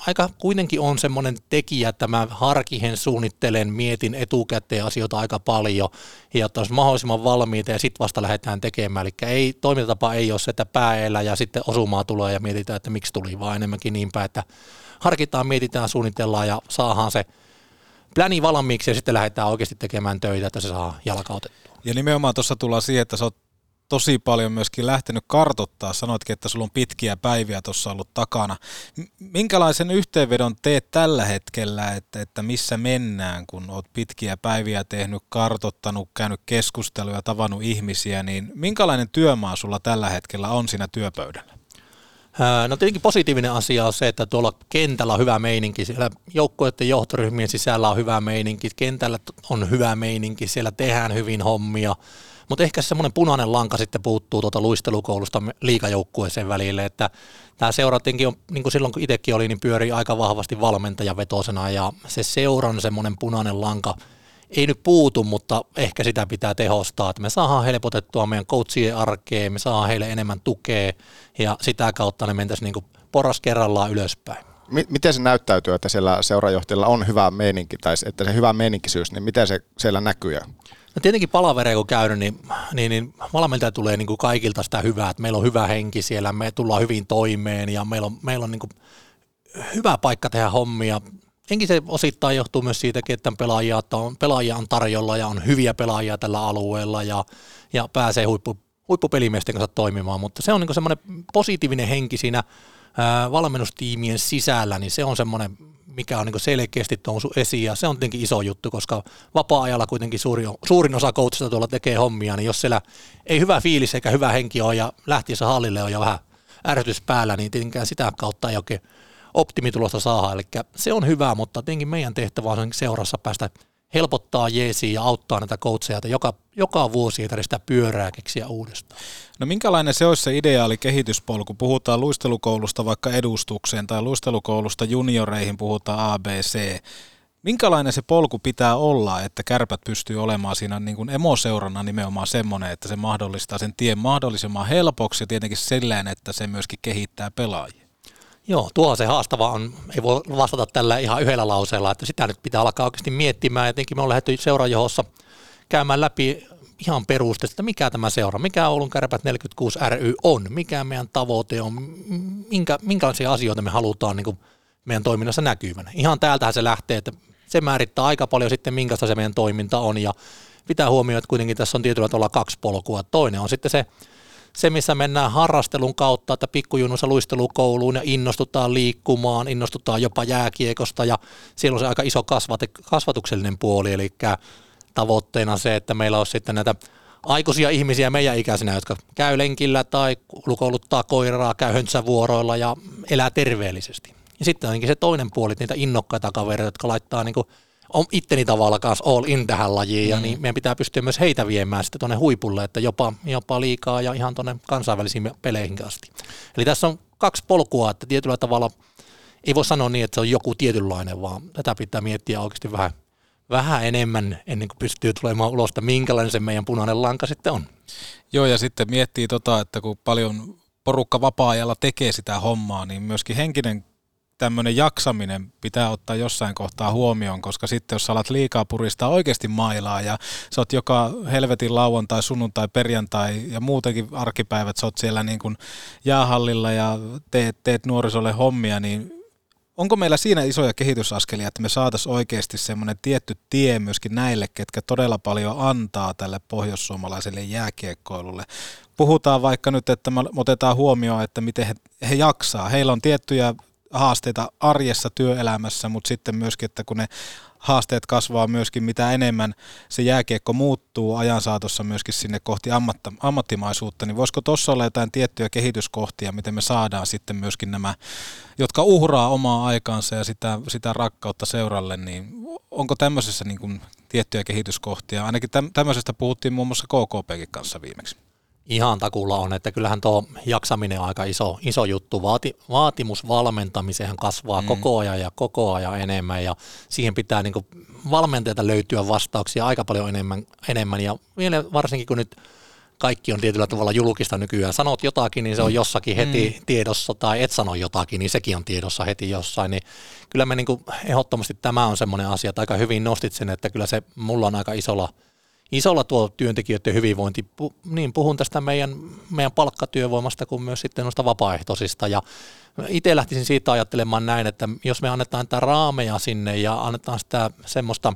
aika kuitenkin on semmoinen tekijä, että mä harkihen suunnittelen, mietin etukäteen asioita aika paljon ja että olisi mahdollisimman valmiita ja sitten vasta lähdetään tekemään. Eli ei, toimintatapa ei ole se, että pääellä ja sitten osumaa tulee ja mietitään, että miksi tuli, vaan enemmänkin niinpä, että harkitaan, mietitään, suunnitellaan ja saahan se pläni valmiiksi ja sitten lähdetään oikeasti tekemään töitä, että se saa jalkautettua. Ja nimenomaan tuossa tullaan siihen, että sä oot tosi paljon myöskin lähtenyt kartottaa. Sanoitkin, että sulla on pitkiä päiviä tuossa ollut takana. Minkälaisen yhteenvedon teet tällä hetkellä, että, että missä mennään, kun oot pitkiä päiviä tehnyt, kartottanut, käynyt keskusteluja, tavannut ihmisiä, niin minkälainen työmaa sulla tällä hetkellä on siinä työpöydällä? No tietenkin positiivinen asia on se, että tuolla kentällä on hyvä meininki, siellä joukkueiden johtoryhmien sisällä on hyvä meininki, kentällä on hyvä meininki, siellä tehdään hyvin hommia, mutta ehkä semmoinen punainen lanka sitten puuttuu tuota luistelukoulusta liikajoukkueeseen välille, että tämä seura on, niin kuin silloin kun itsekin oli, niin pyörii aika vahvasti valmentajavetosena ja se seuran semmoinen punainen lanka – ei nyt puutu, mutta ehkä sitä pitää tehostaa, että me saadaan helpotettua meidän coachien arkeen, me saadaan heille enemmän tukea ja sitä kautta ne mentäisiin niin poras kerrallaan ylöspäin. Miten se näyttäytyy, että siellä seurajohtajalla on hyvä meininki, tai että se hyvä meininkisyys, niin miten se siellä näkyy? No tietenkin palavereja kun käydään, niin, niin, niin valmentaja tulee niin kuin kaikilta sitä hyvää, että meillä on hyvä henki siellä, me tullaan hyvin toimeen ja meillä on, meillä on niin kuin hyvä paikka tehdä hommia enkin se osittain johtuu myös siitä, että pelaajia on, pelaajia on tarjolla ja on hyviä pelaajia tällä alueella ja, ja pääsee huippu, huippupelimiesten kanssa toimimaan, mutta se on niin semmoinen positiivinen henki siinä ää, valmennustiimien sisällä, niin se on semmoinen, mikä on niin selkeästi noussut esiin. Ja se on tietenkin iso juttu, koska vapaa-ajalla kuitenkin suuri, suurin osa coachista tuolla tekee hommia, niin jos siellä ei hyvä fiilis eikä hyvä henki ole ja lähtiessä hallille on jo vähän ärsytys päällä, niin tietenkään sitä kautta ei oikein optimitulosta saada. Eli se on hyvä, mutta tietenkin meidän tehtävä on seurassa päästä helpottaa jeesiä ja auttaa näitä coacheja, että joka, joka vuosi ei tarvitse sitä pyörää keksiä uudestaan. No minkälainen se olisi se ideaali kehityspolku? Puhutaan luistelukoulusta vaikka edustukseen tai luistelukoulusta junioreihin puhutaan ABC. Minkälainen se polku pitää olla, että kärpät pystyy olemaan siinä niin kuin emoseurana nimenomaan semmoinen, että se mahdollistaa sen tien mahdollisimman helpoksi ja tietenkin silleen, että se myöskin kehittää pelaajia? Joo, tuo se haastava on, ei voi vastata tällä ihan yhdellä lauseella, että sitä nyt pitää alkaa oikeasti miettimään. Jotenkin me on lähdetty seurajohossa käymään läpi ihan perusteista, että mikä tämä seura, mikä Oulun kärpät 46 ry on, mikä meidän tavoite on, minkä, minkälaisia asioita me halutaan niin kuin meidän toiminnassa näkyvän. Ihan täältähän se lähtee, että se määrittää aika paljon sitten, minkälaista se meidän toiminta on ja pitää huomioida, että kuitenkin tässä on tietyllä tavalla kaksi polkua. Toinen on sitten se, se, missä mennään harrastelun kautta, että pikkujunnussa luistelukouluun ja innostutaan liikkumaan, innostutaan jopa jääkiekosta ja siellä on se aika iso kasvate, kasvatuksellinen puoli, eli tavoitteena se, että meillä on sitten näitä aikuisia ihmisiä meidän ikäisenä, jotka käy lenkillä tai ulkoiluttaa koiraa, käy höntsävuoroilla ja elää terveellisesti. Ja sitten onkin se toinen puoli, niitä innokkaita kavereita, jotka laittaa niin on itteni tavalla kanssa all in tähän lajiin, mm. ja niin meidän pitää pystyä myös heitä viemään sitten tuonne huipulle, että jopa, jopa liikaa ja ihan tuonne kansainvälisiin peleihin asti. Eli tässä on kaksi polkua, että tietyllä tavalla ei voi sanoa niin, että se on joku tietynlainen, vaan tätä pitää miettiä oikeasti vähän, vähän enemmän ennen kuin pystyy tulemaan ulos, että minkälainen se meidän punainen lanka sitten on. Joo, ja sitten miettii tota, että kun paljon porukka vapaa-ajalla tekee sitä hommaa, niin myöskin henkinen tämmöinen jaksaminen pitää ottaa jossain kohtaa huomioon, koska sitten jos alat liikaa puristaa oikeasti mailaa ja sä oot joka helvetin lauantai, sunnuntai, perjantai ja muutenkin arkipäivät, sä oot siellä niin kuin jäähallilla ja teet, teet nuorisolle hommia, niin onko meillä siinä isoja kehitysaskelia, että me saataisiin oikeasti semmoinen tietty tie myöskin näille, ketkä todella paljon antaa tälle pohjoissuomalaiselle jääkiekkoilulle? Puhutaan vaikka nyt, että me otetaan huomioon, että miten he, he jaksaa. Heillä on tiettyjä haasteita arjessa työelämässä, mutta sitten myöskin, että kun ne haasteet kasvaa myöskin, mitä enemmän se jääkiekko muuttuu ajan saatossa myöskin sinne kohti ammatta, ammattimaisuutta, niin voisiko tuossa olla jotain tiettyjä kehityskohtia, miten me saadaan sitten myöskin nämä, jotka uhraa omaa aikaansa ja sitä, sitä rakkautta seuralle, niin onko tämmöisessä niin kuin tiettyjä kehityskohtia? Ainakin tämmöisestä puhuttiin muun muassa KKPkin kanssa viimeksi ihan takulla on, että kyllähän tuo jaksaminen on aika iso, iso juttu. Vaati, vaatimus valmentamiseen kasvaa mm. koko ajan ja koko ajan enemmän ja siihen pitää niin valmentajilta löytyä vastauksia aika paljon enemmän, enemmän ja vielä varsinkin kun nyt kaikki on tietyllä tavalla julkista nykyään. Sanot jotakin, niin se on jossakin heti mm. tiedossa, tai et sano jotakin, niin sekin on tiedossa heti jossain. Niin kyllä me niin kuin, ehdottomasti tämä on semmoinen asia, että aika hyvin nostit sen, että kyllä se mulla on aika isolla – isolla tuo työntekijöiden hyvinvointi. Niin puhun tästä meidän, meidän palkkatyövoimasta kuin myös sitten noista vapaaehtoisista. Ja itse lähtisin siitä ajattelemaan näin, että jos me annetaan tätä raameja sinne ja annetaan sitä semmoista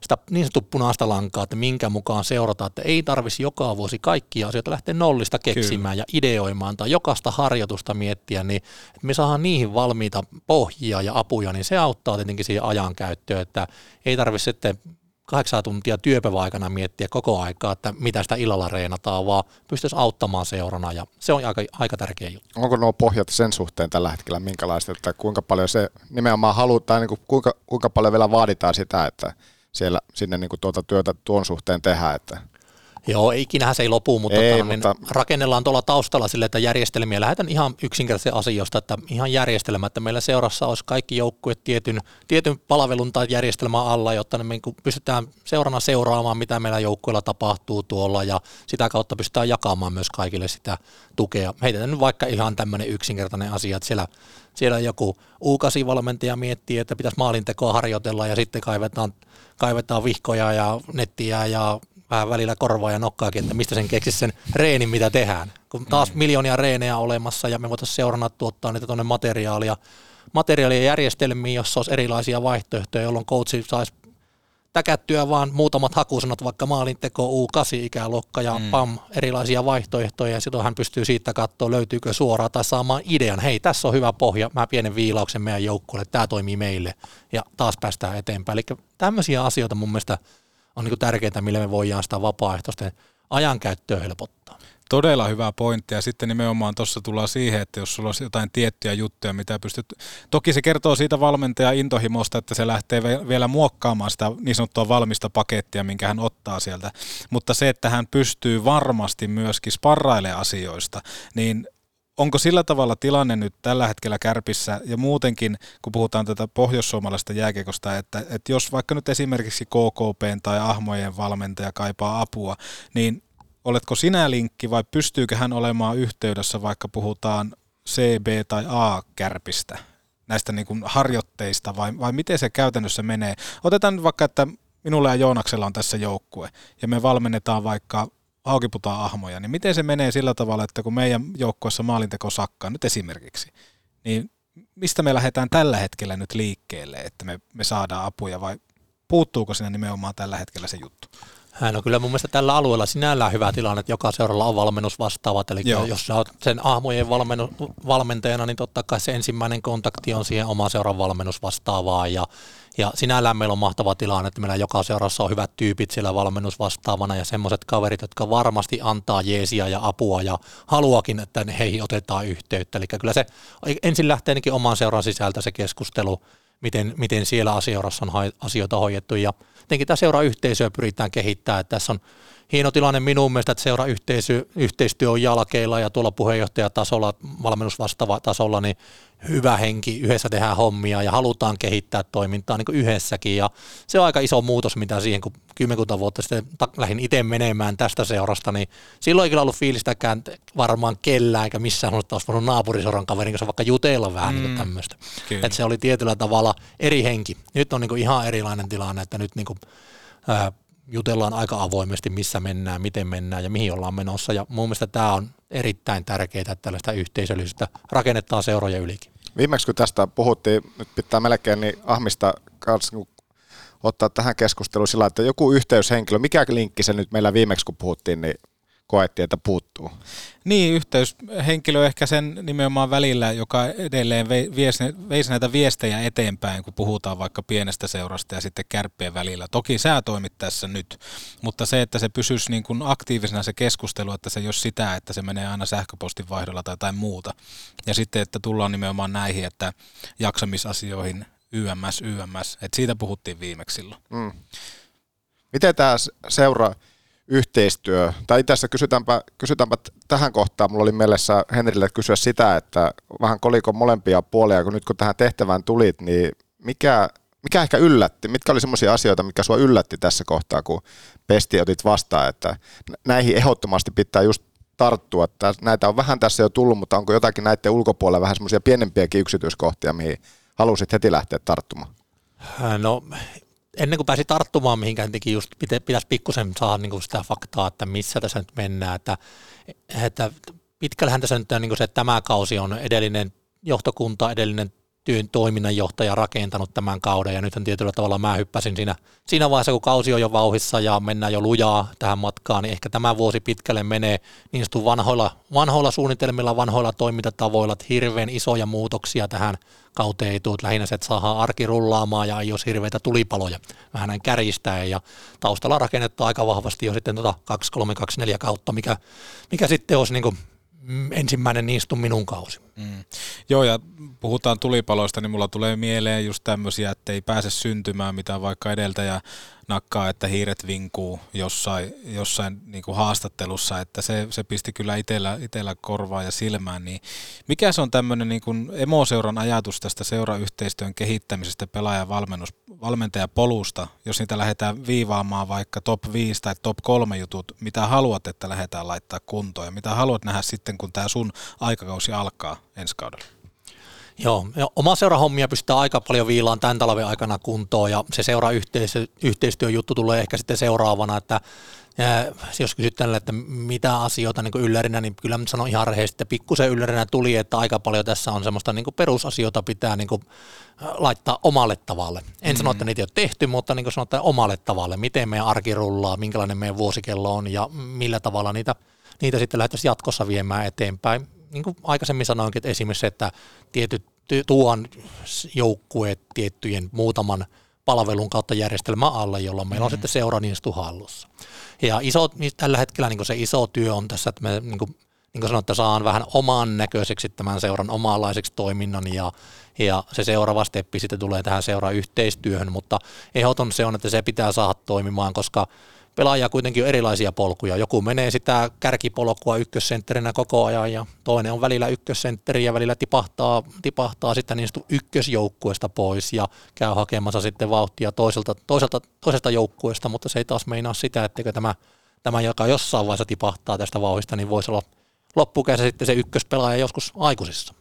sitä niin sanottu punaista lankaa, että minkä mukaan seurataan, että ei tarvisi joka vuosi kaikkia asioita lähteä nollista keksimään Kyllä. ja ideoimaan tai jokaista harjoitusta miettiä, niin että me saadaan niihin valmiita pohjia ja apuja, niin se auttaa tietenkin siihen ajankäyttöön, että ei tarvitse sitten kahdeksan tuntia työpäiväaikana miettiä koko aikaa, että mitä sitä illalla reenataan, vaan pystyisi auttamaan seurana ja se on aika, aika tärkeä juttu. Onko nuo pohjat sen suhteen tällä hetkellä minkälaista, että kuinka paljon se nimenomaan halutaan, niin kuin kuinka, kuinka paljon vielä vaaditaan sitä, että siellä sinne niin kuin tuota työtä tuon suhteen tehdään, että Joo, ikinähän se ei lopu, mutta, ei, tämän, mutta... rakennellaan tuolla taustalla sille, että järjestelmiä lähdetään ihan yksinkertaisen asioista, että ihan järjestelmä, että meillä seurassa olisi kaikki joukkueet tietyn, tietyn palvelun tai järjestelmän alla, jotta me niin pystytään seurana seuraamaan, mitä meillä joukkueilla tapahtuu tuolla ja sitä kautta pystytään jakamaan myös kaikille sitä tukea. Heitetään nyt vaikka ihan tämmöinen yksinkertainen asia, että siellä, siellä joku U8-valmentaja miettii, että pitäisi maalintekoa harjoitella ja sitten kaivetaan, kaivetaan vihkoja ja nettiä ja vähän välillä korvaa ja nokkaakin, että mistä sen keksisi sen reenin, mitä tehdään. Kun taas mm. miljoonia reenejä olemassa ja me voitaisiin seurana tuottaa niitä tuonne materiaalia, materiaalia järjestelmiin, jossa olisi erilaisia vaihtoehtoja, jolloin coachi saisi täkättyä vaan muutamat hakusanat, vaikka maalinteko U8-ikäluokka ja mm. PAM, erilaisia vaihtoehtoja, ja sitten hän pystyy siitä katsoa, löytyykö suoraan tai saamaan idean, hei, tässä on hyvä pohja, mä pienen viilauksen meidän joukkueelle, tämä toimii meille, ja taas päästään eteenpäin. Eli tämmöisiä asioita mun mielestä on niin tärkeintä, millä me voidaan sitä vapaaehtoisten ajankäyttöä helpottaa. Todella hyvä pointti ja sitten nimenomaan tuossa tullaan siihen, että jos sulla olisi jotain tiettyjä juttuja, mitä pystyt... Toki se kertoo siitä valmentaja intohimosta, että se lähtee vielä muokkaamaan sitä niin sanottua valmista pakettia, minkä hän ottaa sieltä. Mutta se, että hän pystyy varmasti myöskin sparrailemaan asioista, niin onko sillä tavalla tilanne nyt tällä hetkellä kärpissä ja muutenkin, kun puhutaan tätä pohjoissuomalaista jääkiekosta, että, että jos vaikka nyt esimerkiksi KKP tai Ahmojen valmentaja kaipaa apua, niin oletko sinä linkki vai pystyykö hän olemaan yhteydessä, vaikka puhutaan CB tai A-kärpistä, näistä niin kuin harjoitteista vai, vai miten se käytännössä menee? Otetaan nyt vaikka, että minulla ja Joonaksella on tässä joukkue, ja me valmennetaan vaikka haukiputaan ahmoja, niin miten se menee sillä tavalla, että kun meidän joukkueessa maalinteko sakkaa nyt esimerkiksi, niin mistä me lähdetään tällä hetkellä nyt liikkeelle, että me, me saadaan apuja vai puuttuuko sinne nimenomaan tällä hetkellä se juttu? No kyllä mun mielestä tällä alueella sinällään hyvä tilanne, että joka seuralla on valmennusvastaavat, eli Joo. jos sä oot sen ahmojen valmennu, valmentajana, niin totta kai se ensimmäinen kontakti on siihen oman seuran valmennusvastaavaan, ja, ja sinällään meillä on mahtava tilanne, että meillä joka seurassa on hyvät tyypit siellä valmennusvastaavana, ja semmoiset kaverit, jotka varmasti antaa jeesia ja apua, ja haluakin, että heihin otetaan yhteyttä, eli kyllä se ensin lähtee oman seuran sisältä se keskustelu, miten, miten siellä asioissa on asioita hoidettu. Ja tietenkin tämä seurayhteisöä pyritään kehittämään. Että tässä on hieno tilanne minun mielestä, että seurayhteisö, yhteistyö on jalkeilla ja tuolla puheenjohtajatasolla, valmennusvastaava tasolla, niin hyvä henki, yhdessä tehdään hommia ja halutaan kehittää toimintaa niin yhdessäkin. Ja se on aika iso muutos, mitä siihen, kun kymmenkunta vuotta sitten lähdin itse menemään tästä seurasta, niin silloin ei kyllä ollut fiilistäkään varmaan kellään, eikä missään ollut olisi voinut naapurisoran kaverin kanssa vaikka jutella vähän niin mm, niin tämmöistä. Että se oli tietyllä tavalla eri henki. Nyt on niin kuin ihan erilainen tilanne, että nyt niin kuin, ää, jutellaan aika avoimesti, missä mennään, miten mennään ja mihin ollaan menossa. Ja mun mielestä tämä on erittäin tärkeää, että tällaista yhteisöllisyyttä rakennetaan seuroja ylikin. Viimeksi kun tästä puhuttiin, nyt pitää melkein niin Ahmista kanssa ottaa tähän keskusteluun sillä, että joku yhteyshenkilö, mikä linkki se nyt meillä viimeksi kun puhuttiin, niin koettiin, että puuttuu. Niin, yhteyshenkilö ehkä sen nimenomaan välillä, joka edelleen veisi näitä viestejä eteenpäin, kun puhutaan vaikka pienestä seurasta ja sitten kärppien välillä. Toki sä toimit tässä nyt, mutta se, että se pysyisi niin kuin aktiivisena se keskustelu, että se ei ole sitä, että se menee aina sähköpostin vaihdolla tai jotain muuta. Ja sitten, että tullaan nimenomaan näihin, että jaksamisasioihin YMS, YMS, että siitä puhuttiin viimeksi silloin. Mm. Miten tämä seura yhteistyö, tai asiassa kysytäänpä, kysytäänpä tähän kohtaan, mulla oli mielessä Henrille kysyä sitä, että vähän kolikon molempia puolia, kun nyt kun tähän tehtävään tulit, niin mikä, mikä ehkä yllätti, mitkä oli semmoisia asioita, mikä sua yllätti tässä kohtaa, kun pesti otit vastaan, että näihin ehdottomasti pitää just tarttua, että näitä on vähän tässä jo tullut, mutta onko jotakin näiden ulkopuolella vähän semmoisia pienempiäkin yksityiskohtia, mihin halusit heti lähteä tarttumaan? No ennen kuin pääsi tarttumaan mihinkään, teki just pitäisi pikkusen saada niin kuin sitä faktaa, että missä tässä nyt mennään, että, että pitkällähän tässä nyt on niin kuin se, että tämä kausi on edellinen johtokunta, edellinen työn toiminnanjohtaja rakentanut tämän kauden. Ja nythän tietyllä tavalla mä hyppäsin siinä, siinä vaiheessa, kun kausi on jo vauhissa ja mennään jo lujaa tähän matkaan, niin ehkä tämä vuosi pitkälle menee. Niin vanhoilla, vanhoilla suunnitelmilla, vanhoilla toimintatavoilla, että hirveän isoja muutoksia tähän kauteen ei tule, lähinnä se, että saadaan arki rullaamaan ja ei olisi hirveitä tulipaloja, vähän näin kärjistää. Ja taustalla rakennettu aika vahvasti jo sitten tota 2-3-2-4 kautta, mikä, mikä sitten olisi niin kuin ensimmäinen niistä minun kausi. Mm. Joo, ja puhutaan tulipaloista, niin mulla tulee mieleen just tämmöisiä, että ei pääse syntymään mitä vaikka edeltäjä nakkaa, että hiiret vinkuu jossain, jossain niin kuin haastattelussa, että se, se pisti kyllä itsellä, itsellä korvaa ja silmään. Niin mikä se on tämmöinen niin kuin emoseuran ajatus tästä seurayhteistyön kehittämisestä pelaajan valmennus, valmentajapolusta, jos niitä lähdetään viivaamaan vaikka top 5 tai top 3 jutut, mitä haluat, että lähdetään laittaa kuntoon ja mitä haluat nähdä sitten, kun tämä sun aikakausi alkaa ensi kaudella? Joo, ja oma seurahommia pystytään aika paljon viilaan tämän talven aikana kuntoon ja se seura yhteistyöjuttu tulee ehkä sitten seuraavana, että ja jos kysyt tälle, että mitä asioita niin yllärinä, niin kyllä mä sanon ihan rehellisesti, että pikkusen yllärinä tuli, että aika paljon tässä on semmoista niin perusasioita pitää niin laittaa omalle tavalle. En mm-hmm. sano, että niitä ei ole tehty, mutta niin sanotaan omalle tavalle, miten meidän arki rullaa, minkälainen meidän vuosikello on ja millä tavalla niitä, niitä sitten lähdettäisiin jatkossa viemään eteenpäin niin kuin aikaisemmin sanoinkin, että esimerkiksi se, että tietyt tuon joukkueet tiettyjen muutaman palvelun kautta järjestelmä alle, jolloin meillä on mm-hmm. sitten seuranistu hallussa. Ja iso, niin tällä hetkellä niin se iso työ on tässä, että me niin kuin, niin kuin sanoin, että saan vähän oman näköiseksi tämän seuran omanlaiseksi toiminnan ja, ja se seuraava steppi sitten tulee tähän seurayhteistyöhön, mutta ehdoton se on, että se pitää saada toimimaan, koska pelaajia kuitenkin on erilaisia polkuja. Joku menee sitä kärkipolkua ykkössentterinä koko ajan ja toinen on välillä ykkössentteri ja välillä tipahtaa, tipahtaa sitten niin ykkösjoukkueesta pois ja käy hakemassa sitten vauhtia toiselta, toiselta, toisesta joukkueesta, mutta se ei taas meinaa sitä, että tämä, tämä, joka jossain vaiheessa tipahtaa tästä vauhista, niin voisi olla loppukässä sitten se ykköspelaaja joskus aikuisissa.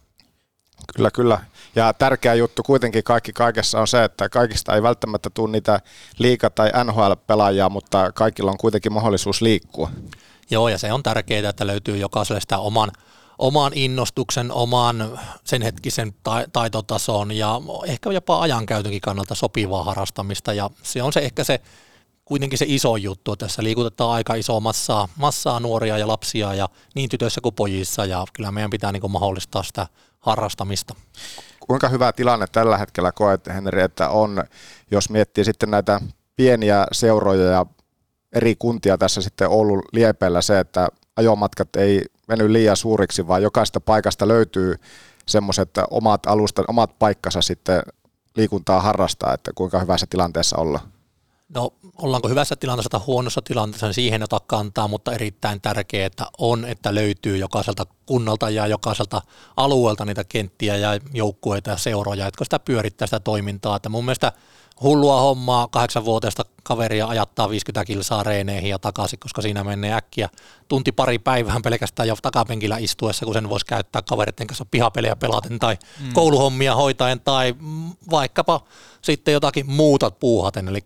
Kyllä, kyllä. Ja tärkeä juttu kuitenkin kaikki kaikessa on se, että kaikista ei välttämättä tule niitä liika- tai NHL-pelaajia, mutta kaikilla on kuitenkin mahdollisuus liikkua. Joo, ja se on tärkeää, että löytyy jokaiselle sitä oman, oman innostuksen, oman sen hetkisen ta- taitotason ja ehkä jopa ajankäytönkin kannalta sopivaa harrastamista. Ja se on se ehkä se kuitenkin se iso juttu. Tässä liikutetaan aika isoa massaa, massaa nuoria ja lapsia ja niin tytöissä kuin pojissa ja kyllä meidän pitää niin mahdollistaa sitä harrastamista. Kuinka hyvä tilanne tällä hetkellä koet, Henri, että on, jos miettii sitten näitä pieniä seuroja ja eri kuntia tässä sitten Oulun liepeillä se, että ajomatkat ei veny liian suuriksi, vaan jokaista paikasta löytyy semmoiset omat alustat, omat paikkansa sitten liikuntaa harrastaa, että kuinka hyvässä tilanteessa ollaan. No ollaanko hyvässä tilanteessa tai huonossa tilanteessa, niin siihen ota kantaa, mutta erittäin tärkeää on, että löytyy jokaiselta kunnalta ja jokaiselta alueelta niitä kenttiä ja joukkueita ja seuroja, jotka sitä pyörittää sitä toimintaa. Että mun mielestä hullua hommaa kahdeksanvuotiaista kaveria ajattaa 50 kilsaa reeneihin ja takaisin, koska siinä menee äkkiä tunti pari päivään pelkästään jo takapenkillä istuessa, kun sen voisi käyttää kavereiden kanssa pihapelejä pelaten tai mm. kouluhommia hoitaen tai vaikkapa sitten jotakin muuta puuhaten. Eli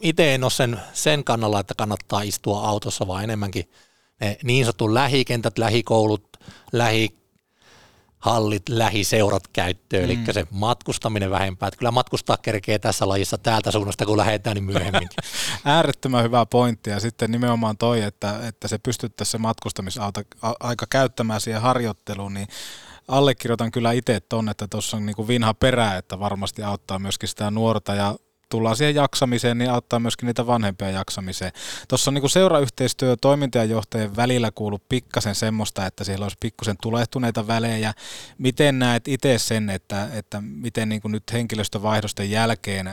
itse en ole sen, sen kannalla, että kannattaa istua autossa, vaan enemmänkin ne niin sanottu lähikentät, lähikoulut, lähi hallit, lähiseurat käyttöön, mm. eli se matkustaminen vähempää. Että kyllä matkustaa kerkee tässä lajissa täältä suunnasta, kun lähdetään, niin myöhemmin. Äärettömän hyvä pointti ja sitten nimenomaan toi, että, että se pystyttäisiin se matkustamisaika käyttämään siihen harjoitteluun, niin allekirjoitan kyllä itse tuonne, että tuossa on niin kuin vinha perä, että varmasti auttaa myöskin sitä nuorta ja tullaan siihen jaksamiseen, niin auttaa myöskin niitä vanhempia jaksamiseen. Tuossa on niin seurayhteistyö toimintajohtajien välillä kuullut pikkasen semmoista, että siellä olisi pikkusen tulehtuneita välejä. Miten näet itse sen, että, että miten niin nyt henkilöstövaihdosten jälkeen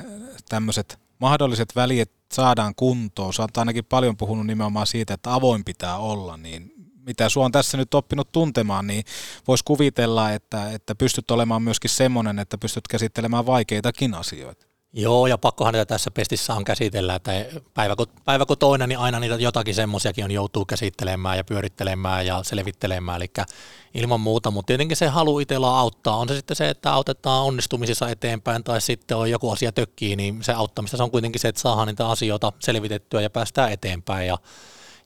tämmöiset mahdolliset väliet saadaan kuntoon? Sä ainakin paljon puhunut nimenomaan siitä, että avoin pitää olla, niin mitä sua on tässä nyt oppinut tuntemaan, niin voisi kuvitella, että, että pystyt olemaan myöskin semmoinen, että pystyt käsittelemään vaikeitakin asioita. Joo, ja pakkohan niitä tässä pestissä on käsitellä, että päivä kun, päivä kun toinen, niin aina niitä jotakin semmoisiakin on joutuu käsittelemään ja pyörittelemään ja selvittelemään, eli ilman muuta, mutta tietenkin se halu itsellä auttaa. On se sitten se, että autetaan onnistumisissa eteenpäin tai sitten on joku asia tökkii, niin se auttamista se on kuitenkin se, että saadaan niitä asioita selvitettyä ja päästään eteenpäin. Ja,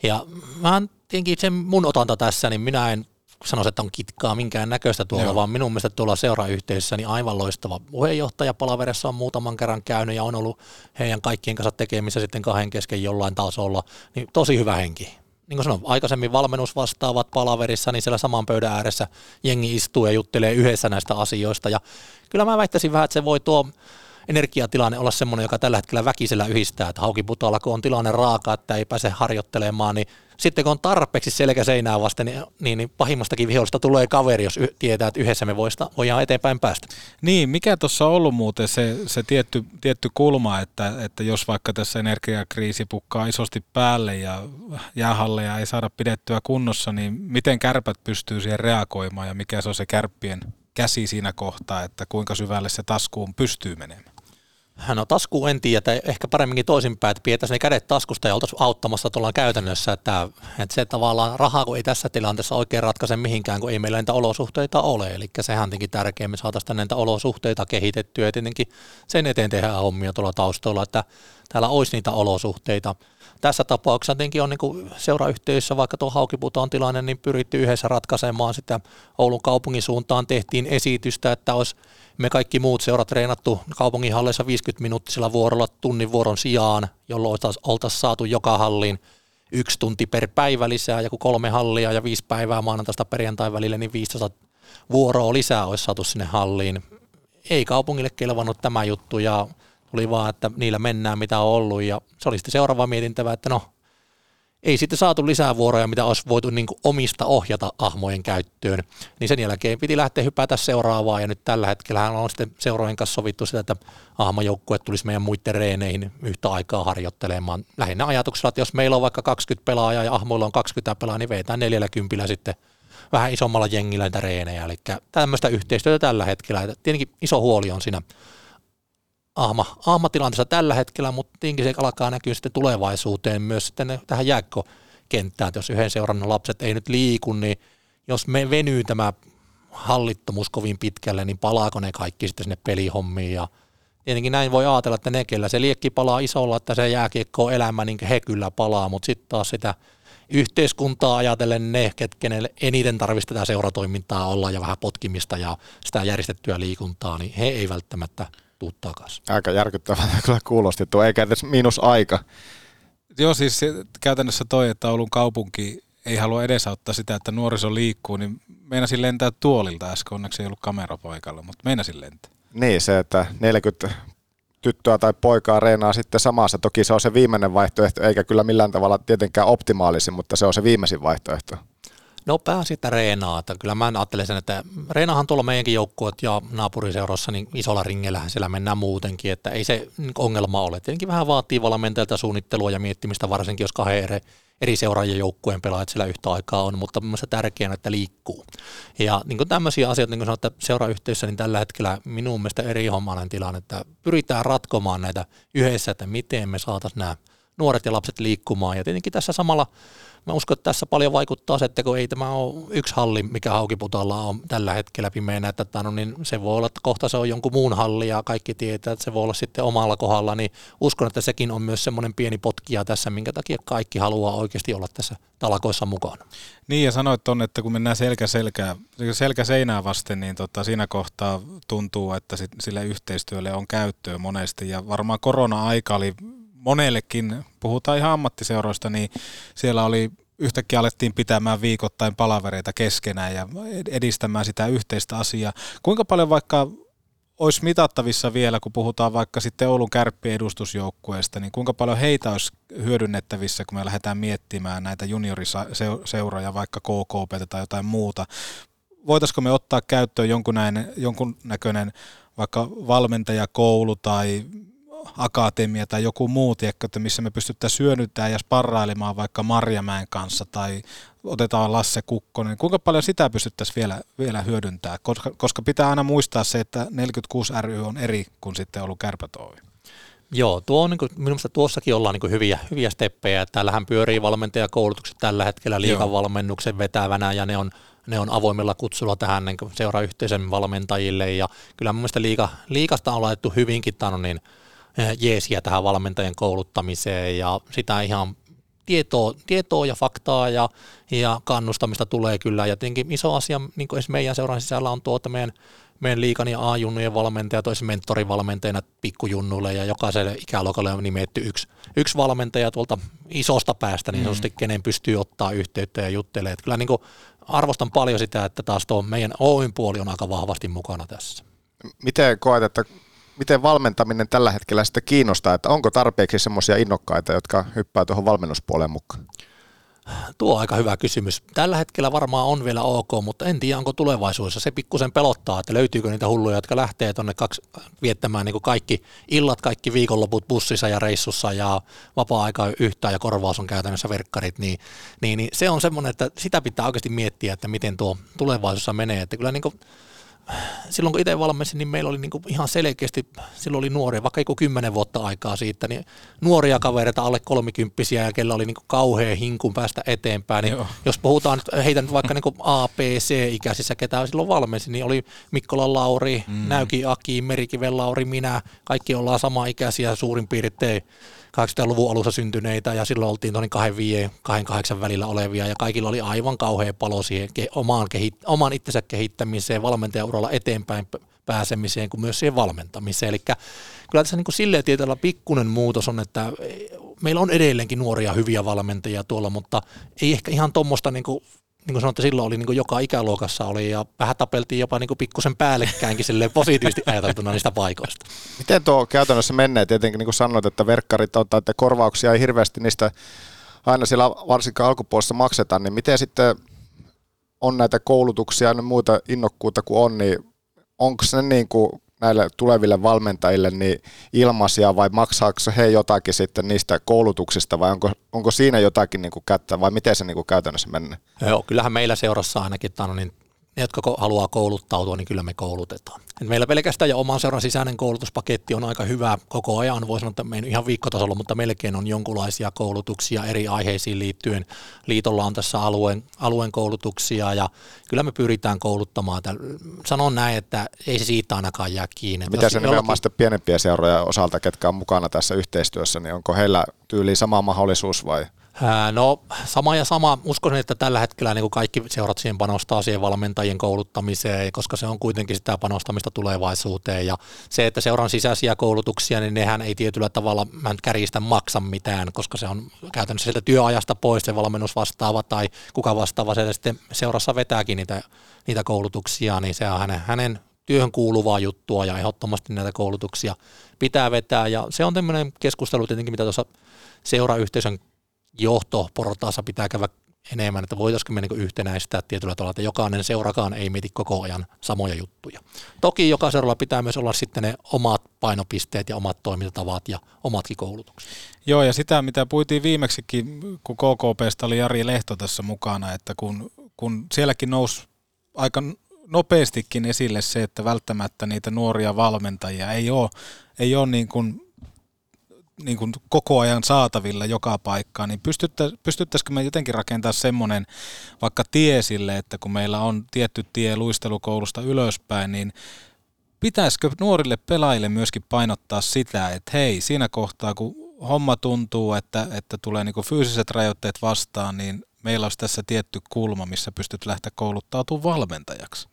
ja mä tietenkin se mun otanta tässä, niin minä en sanoisi, että on kitkaa minkään näköistä tuolla, Joo. vaan minun mielestä tuolla seurayhteisössä niin aivan loistava puheenjohtaja palaverissa on muutaman kerran käynyt ja on ollut heidän kaikkien kanssa tekemissä sitten kahden kesken jollain tasolla, niin tosi hyvä henki. Niin kuin sanoin, aikaisemmin valmennusvastaavat palaverissa, niin siellä saman pöydän ääressä jengi istuu ja juttelee yhdessä näistä asioista. Ja kyllä mä väittäisin vähän, että se voi tuo energiatilanne olla semmoinen, joka tällä hetkellä väkisellä yhdistää, että haukiputalla kun on tilanne raaka, että ei pääse harjoittelemaan, niin sitten kun on tarpeeksi selkä seinää vasten, niin, niin, niin pahimmastakin vihollista tulee kaveri, jos y- tietää, että yhdessä me voista, voidaan eteenpäin päästä. Niin, mikä tuossa on ollut muuten se, se tietty, tietty kulma, että, että jos vaikka tässä energiakriisi pukkaa isosti päälle ja jäähalleja ei saada pidettyä kunnossa, niin miten kärpät pystyy siihen reagoimaan ja mikä se on se kärppien käsi siinä kohtaa, että kuinka syvälle se taskuun pystyy menemään? No tasku en tiedä, että ehkä paremminkin toisinpäin, että pidettäisiin ne kädet taskusta ja oltaisiin auttamassa tuolla käytännössä, että, että se tavallaan rahaa, kun ei tässä tilanteessa oikein ratkaise mihinkään, kun ei meillä niitä olosuhteita ole, eli sehän tietenkin tärkeää, me saataisiin näitä olosuhteita kehitettyä ja tietenkin sen eteen tehdään hommia tuolla taustalla, että täällä olisi niitä olosuhteita. Tässä tapauksessa tietenkin on niin seurayhteisössä, vaikka tuo Haukiputaan tilanne, niin pyritty yhdessä ratkaisemaan sitä Oulun kaupungin suuntaan, tehtiin esitystä, että olisi me kaikki muut seurat treenattu kaupunginhalleissa 50 minuuttisella vuorolla tunnin vuoron sijaan, jolloin oltaisiin saatu joka halliin yksi tunti per päivä lisää, joku kolme hallia ja viisi päivää maanantaista perjantai välillä, niin 15 vuoroa lisää olisi saatu sinne halliin. Ei kaupungille kelvannut tämä juttu ja tuli vaan, että niillä mennään mitä on ollut ja se oli sitten seuraava mietintävä, että no ei sitten saatu lisää vuoroja, mitä olisi voitu niin omista ohjata ahmojen käyttöön. Niin sen jälkeen piti lähteä hypätä seuraavaan ja nyt tällä hetkellä on sitten seurojen kanssa sovittu sitä, että ahmajoukkue tulisi meidän muiden reeneihin yhtä aikaa harjoittelemaan. Lähinnä ajatuksella, että jos meillä on vaikka 20 pelaajaa ja ahmoilla on 20 pelaajaa, niin vetään 40 sitten vähän isommalla jengillä niitä reenejä. Eli tämmöistä yhteistyötä tällä hetkellä. Tietenkin iso huoli on siinä ahma, ahmatilanteessa tällä hetkellä, mutta tietenkin se alkaa näkyä sitten tulevaisuuteen myös sitten tähän jääkkokenttään, että jos yhden seuran lapset ei nyt liiku, niin jos me venyy tämä hallittomuus kovin pitkälle, niin palaako ne kaikki sitten sinne pelihommiin? Ja tietenkin näin voi ajatella, että ne, kellä se liekki palaa isolla, että se jääkiekko elämä, niin he kyllä palaa, mutta sitten taas sitä yhteiskuntaa ajatellen ne, kenelle eniten tarvitsisi tätä seuratoimintaa olla ja vähän potkimista ja sitä järjestettyä liikuntaa, niin he ei välttämättä tuu takaisin. Aika järkyttävää kyllä kuulosti tuo, eikä edes miinus aika. Joo, siis käytännössä toi, että Oulun kaupunki ei halua edesauttaa sitä, että nuoriso liikkuu, niin meinasin lentää tuolilta äsken, onneksi ei ollut kamera paikalla, mutta meinasin lentää. Niin, se, että 40 tyttöä tai poikaa reenaa sitten samassa. Toki se on se viimeinen vaihtoehto, eikä kyllä millään tavalla tietenkään optimaalisin, mutta se on se viimeisin vaihtoehto. No pääsi reenaa, että kyllä mä ajattelen sen, että reenahan tuolla meidänkin joukkueet ja naapuriseurassa niin isolla ringellähän siellä mennään muutenkin, että ei se ongelma ole. Tietenkin vähän vaatii valmentajalta suunnittelua ja miettimistä, varsinkin jos kahden eri, eri seuraajien joukkueen pelaajat siellä yhtä aikaa on, mutta mielestäni tärkeää, että liikkuu. Ja niin kuin tämmöisiä asioita, niin kuin sanoin, että seurayhteisössä, niin tällä hetkellä minun mielestä eri hommainen tilanne, että pyritään ratkomaan näitä yhdessä, että miten me saataisiin nämä nuoret ja lapset liikkumaan. Ja tietenkin tässä samalla Mä uskon, että tässä paljon vaikuttaa se, että kun ei tämä ole yksi halli, mikä Haukiputalla on tällä hetkellä pimeänä, että no, niin se voi olla, että kohta se on jonkun muun halli ja kaikki tietää, että se voi olla sitten omalla kohdalla, niin uskon, että sekin on myös semmoinen pieni potkija tässä, minkä takia kaikki haluaa oikeasti olla tässä talakoissa mukana. Niin ja sanoit tuonne, että kun mennään selkä, selkä, selkä seinää vasten, niin tota, siinä kohtaa tuntuu, että sille yhteistyölle on käyttöä monesti ja varmaan korona-aika oli monellekin, puhutaan ihan ammattiseuroista, niin siellä oli yhtäkkiä alettiin pitämään viikoittain palavereita keskenään ja edistämään sitä yhteistä asiaa. Kuinka paljon vaikka olisi mitattavissa vielä, kun puhutaan vaikka sitten Oulun kärppien edustusjoukkueesta, niin kuinka paljon heitä olisi hyödynnettävissä, kun me lähdetään miettimään näitä junioriseuroja, vaikka KKP tai jotain muuta. Voitaisiko me ottaa käyttöön jonkun näköinen vaikka valmentajakoulu tai akatemia tai joku muu, tiedätkö, että missä me pystyttäisiin syönyttämään ja sparrailemaan vaikka Marjamäen kanssa tai otetaan Lasse Kukkonen. Kuinka paljon sitä pystyttäisiin vielä, vielä hyödyntämään? Koska, koska pitää aina muistaa se, että 46 ry on eri kuin sitten ollut kärpätoivi. Joo, tuo on, niin kuin, minusta tuossakin ollaan niin hyviä, hyviä steppejä. Täällähän pyörii valmentajakoulutukset tällä hetkellä liikan valmennuksen vetävänä ja ne on, ne on avoimella kutsulla tähän niin seurayhteisön valmentajille. Ja kyllä mun mielestä liika, liikasta on laitettu hyvinkin tämän, niin jeesiä tähän valmentajien kouluttamiseen ja sitä ihan tietoa, tietoa ja faktaa ja, ja kannustamista tulee kyllä. Ja tietenkin iso asia niin kuin meidän seuran sisällä on tuota meidän, meidän liikan ja A-junnujen valmentaja, toisi mentorivalmentajana pikkujunnuille ja jokaiselle ikäluokalle on nimetty yksi, yksi valmentaja tuolta isosta päästä, niin mm. kenen pystyy ottaa yhteyttä ja juttelee. Että kyllä niin kuin arvostan paljon sitä, että taas tuo meidän Oyn puoli on aika vahvasti mukana tässä. Miten koet, että miten valmentaminen tällä hetkellä sitten kiinnostaa, että onko tarpeeksi semmoisia innokkaita, jotka hyppää tuohon valmennuspuoleen mukaan? Tuo on aika hyvä kysymys. Tällä hetkellä varmaan on vielä ok, mutta en tiedä, onko tulevaisuudessa. Se pikkusen pelottaa, että löytyykö niitä hulluja, jotka lähtee tuonne viettämään niin kuin kaikki illat, kaikki viikonloput bussissa ja reissussa ja vapaa-aika yhtään ja korvaus on käytännössä verkkarit. Niin, niin, niin se on semmoinen, että sitä pitää oikeasti miettiä, että miten tuo tulevaisuudessa menee. Että kyllä niin kuin silloin kun itse valmensin, niin meillä oli niin ihan selkeästi, silloin oli nuoria, vaikka joku kymmenen vuotta aikaa siitä, niin nuoria kavereita alle kolmikymppisiä ja kellä oli niin kauhea hinkun päästä eteenpäin. Niin jos puhutaan heitä nyt vaikka niin A, B, C-ikäisissä, ketä silloin valmensin, niin oli Mikkola Lauri, mm. Näyki Aki, Merikiven Lauri, minä, kaikki ollaan sama ikäisiä suurin piirtein 80-luvun alussa syntyneitä ja silloin oltiin noin 25 28 välillä olevia ja kaikilla oli aivan kauhea palo siihen omaan, kehit- oman itsensä kehittämiseen, valmentajauralla eteenpäin pääsemiseen kuin myös siihen valmentamiseen. Eli kyllä tässä niin kuin silleen tietyllä pikkunen muutos on, että meillä on edelleenkin nuoria hyviä valmentajia tuolla, mutta ei ehkä ihan tuommoista niin kuin niin kuin sanoin, silloin oli niin kuin joka ikäluokassa oli ja vähän tapeltiin jopa niin kuin pikkusen päällekkäinkin positiivisesti ajateltuna niistä paikoista. Miten tuo käytännössä menee? Tietenkin niin kuin sanoit, että verkkarit on, että korvauksia ei hirveästi niistä aina siellä varsinkaan alkupuolessa maksetaan, niin miten sitten on näitä koulutuksia ja muita innokkuutta kuin on, niin onko se niin kuin näille tuleville valmentajille niin ilmaisia vai maksaako he jotakin sitten niistä koulutuksista vai onko, onko siinä jotakin niin kuin kättä vai miten se niin kuin käytännössä menee? Joo, kyllähän meillä seurassa ainakin tano, niin ne, jotka haluaa kouluttautua, niin kyllä me koulutetaan. Et meillä pelkästään jo oman seuran sisäinen koulutuspaketti on aika hyvä koko ajan. Voi sanoa, että me ei ihan viikkotasolla, mutta melkein on jonkunlaisia koulutuksia eri aiheisiin liittyen. Liitolla on tässä alueen, alueen koulutuksia ja kyllä me pyritään kouluttamaan. Sanon näin, että ei se siitä ainakaan jää kiinni. Mitä se nimenomaan sitten pienempiä seuroja osalta, ketkä on mukana tässä yhteistyössä, niin onko heillä tyyli sama mahdollisuus vai? No sama ja sama. Uskoisin, että tällä hetkellä niin kuin kaikki seurat siihen panostaa siihen valmentajien kouluttamiseen, koska se on kuitenkin sitä panostamista tulevaisuuteen. Ja se, että seuran sisäisiä koulutuksia, niin nehän ei tietyllä tavalla, mä en kärjistä maksa mitään, koska se on käytännössä sieltä työajasta pois se valmennus vastaava tai kuka vastaava se sitten seurassa vetääkin niitä, niitä koulutuksia, niin se on hänen, hänen työhön kuuluvaa juttua ja ehdottomasti näitä koulutuksia pitää vetää. Ja se on tämmöinen keskustelu tietenkin, mitä tuossa seurayhteisön johtoportaassa pitää käydä enemmän, että voitaisiinko me niin yhtenäistää tietyllä tavalla, että jokainen seurakaan ei mieti koko ajan samoja juttuja. Toki jokaisella pitää myös olla sitten ne omat painopisteet ja omat toimintatavat ja omatkin koulutukset. Joo, ja sitä mitä puitiin viimeksikin, kun KKPstä oli Jari Lehto tässä mukana, että kun, kun sielläkin nousi aika nopeastikin esille se, että välttämättä niitä nuoria valmentajia ei ole, ei ole niin kuin niin kuin koko ajan saatavilla joka paikkaan, niin pystyttä, pystyttäisikö me jotenkin rakentaa semmoinen vaikka tie sille, että kun meillä on tietty tie luistelukoulusta ylöspäin, niin pitäisikö nuorille pelaajille myöskin painottaa sitä, että hei, siinä kohtaa kun homma tuntuu, että, että tulee niin kuin fyysiset rajoitteet vastaan, niin meillä olisi tässä tietty kulma, missä pystyt lähteä kouluttautumaan valmentajaksi.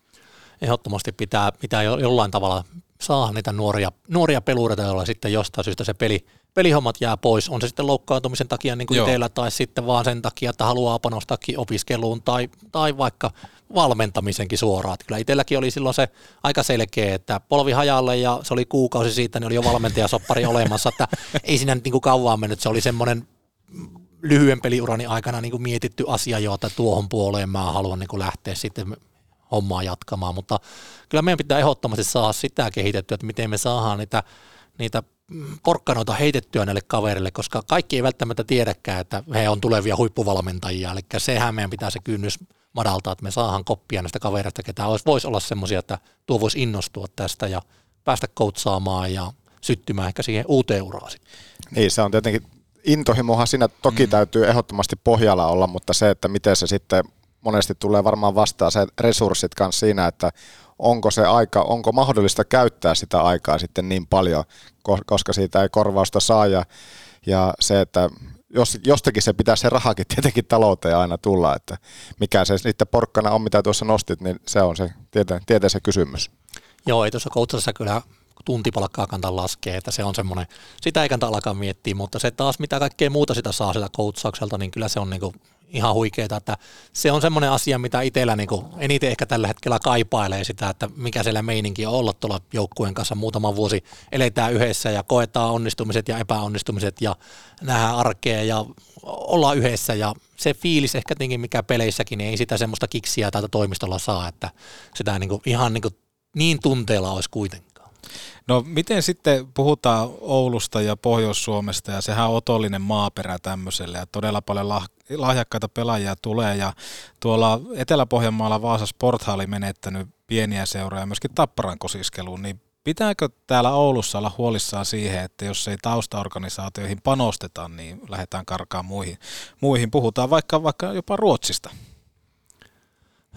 Ehdottomasti pitää, pitää jollain tavalla saada niitä nuoria, nuoria pelureita, joilla sitten jostain syystä se peli, pelihommat jää pois. On se sitten loukkaantumisen takia niin kuin itsellä tai sitten vaan sen takia, että haluaa panostaakin opiskeluun tai, tai vaikka valmentamisenkin suoraan. Kyllä itselläkin oli silloin se aika selkeä, että polvi hajalle ja se oli kuukausi siitä, niin oli jo valmentajasoppari olemassa, että ei siinä nyt niin kuin kauan mennyt. Se oli semmoinen lyhyen peliurani aikana niin kuin mietitty asia jo, että tuohon puoleen mä haluan niin kuin lähteä sitten hommaa jatkamaan, mutta kyllä meidän pitää ehdottomasti saada sitä kehitettyä, että miten me saadaan niitä, niitä porkkanoita heitettyä näille kaverille, koska kaikki ei välttämättä tiedäkään, että he on tulevia huippuvalmentajia, eli sehän meidän pitää se kynnys madaltaa, että me saadaan koppia näistä kavereista, ketä olisi, voisi olla semmoisia, että tuo voisi innostua tästä ja päästä koutsaamaan ja syttymään ehkä siihen uuteen uraan. Niin, se on tietenkin, intohimohan siinä toki mm. täytyy ehdottomasti pohjalla olla, mutta se, että miten se sitten monesti tulee varmaan vastaan se resurssit kanssa siinä, että onko se aika, onko mahdollista käyttää sitä aikaa sitten niin paljon, koska siitä ei korvausta saa ja, ja se, että jos, jostakin se pitää se rahakin tietenkin talouteen aina tulla, että mikä se sitten porkkana on, mitä tuossa nostit, niin se on se tieteen, tieteen se kysymys. Joo, ei tuossa koutsassa kyllä tuntipalkkaa kannata laskea, että se on semmoinen, sitä ei kannata alkaa miettiä, mutta se taas mitä kaikkea muuta sitä saa sitä koutsaukselta, niin kyllä se on niinku ihan huikeeta, että se on semmoinen asia, mitä itsellä niin eniten ehkä tällä hetkellä kaipailee sitä, että mikä siellä meininki on olla tuolla joukkueen kanssa muutama vuosi eletään yhdessä ja koetaan onnistumiset ja epäonnistumiset ja nähdään arkea ja ollaan yhdessä ja se fiilis ehkä tietenkin mikä peleissäkin, niin ei sitä semmoista kiksiä täältä toimistolla saa, että sitä niin kuin, ihan niin, kuin, niin tunteella olisi kuitenkin. No miten sitten puhutaan Oulusta ja Pohjois-Suomesta ja sehän on otollinen maaperä tämmöiselle ja todella paljon lah- lahjakkaita pelaajia tulee ja tuolla Etelä-Pohjanmaalla Vaasa Sportha oli menettänyt pieniä seuroja myöskin Tapparan kosiskeluun, niin pitääkö täällä Oulussa olla huolissaan siihen, että jos ei taustaorganisaatioihin panosteta, niin lähdetään karkaan muihin. muihin. Puhutaan vaikka, vaikka jopa Ruotsista.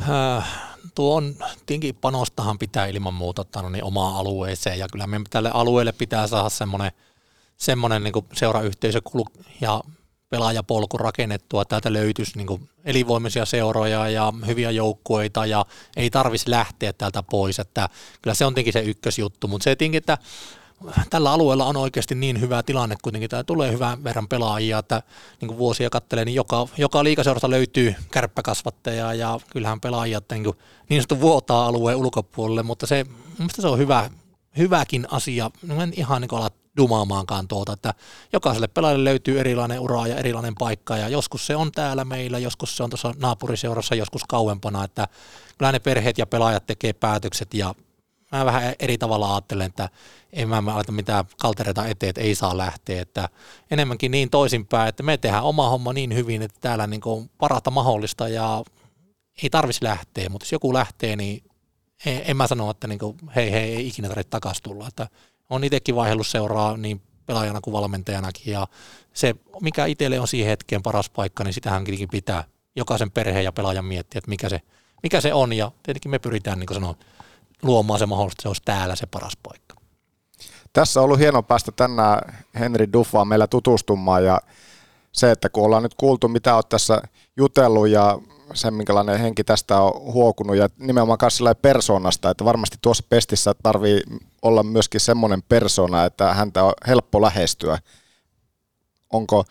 Äh, tuon tinkin panostahan pitää ilman muuta ottaa niin omaan alueeseen ja kyllä meidän tälle alueelle pitää saada semmoinen, semmoinen niin seurayhteisö ja pelaajapolku rakennettua. Täältä löytyisi niin elinvoimaisia seuroja ja hyviä joukkueita ja ei tarvitsisi lähteä täältä pois. Että kyllä se on tietenkin se ykkösjuttu, mutta se tietenkin, että tällä alueella on oikeasti niin hyvä tilanne kuitenkin, tämä tulee hyvän verran pelaajia, että niin kuin vuosia katselee, niin joka, joka liikaseurasta löytyy kärppäkasvatteja ja kyllähän pelaajat niin, kuin, niin sanottu vuotaa alueen ulkopuolelle, mutta se, mielestäni se on hyvä, hyväkin asia, en ihan niin ala dumaamaankaan tuota, että jokaiselle pelaajalle löytyy erilainen ura ja erilainen paikka ja joskus se on täällä meillä, joskus se on tuossa naapuriseurassa, joskus kauempana, että kyllä ne perheet ja pelaajat tekee päätökset ja mä vähän eri tavalla ajattelen, että en mä aleta mitään kaltereita eteen, että ei saa lähteä, että enemmänkin niin toisinpäin, että me tehdään oma homma niin hyvin, että täällä niin kuin parasta mahdollista ja ei tarvitsisi lähteä, mutta jos joku lähtee, niin en, en mä sano, että niin kuin, hei hei, ei ikinä tarvitse takaisin tulla. Että on itsekin vaihdellut seuraa niin pelaajana kuin valmentajanakin ja se, mikä itselle on siihen hetkeen paras paikka, niin sitähän pitää jokaisen perheen ja pelaajan miettiä, että mikä se, mikä se on ja tietenkin me pyritään, niin kuin luomaan se mahdollista, että se olisi täällä se paras paikka. Tässä on ollut hieno päästä tänään Henri Duffaan meillä tutustumaan ja se, että kun ollaan nyt kuultu, mitä olet tässä jutellut ja se, minkälainen henki tästä on huokunut ja nimenomaan myös persoonasta, että varmasti tuossa pestissä tarvii olla myöskin semmoinen persona, että häntä on helppo lähestyä. Onko,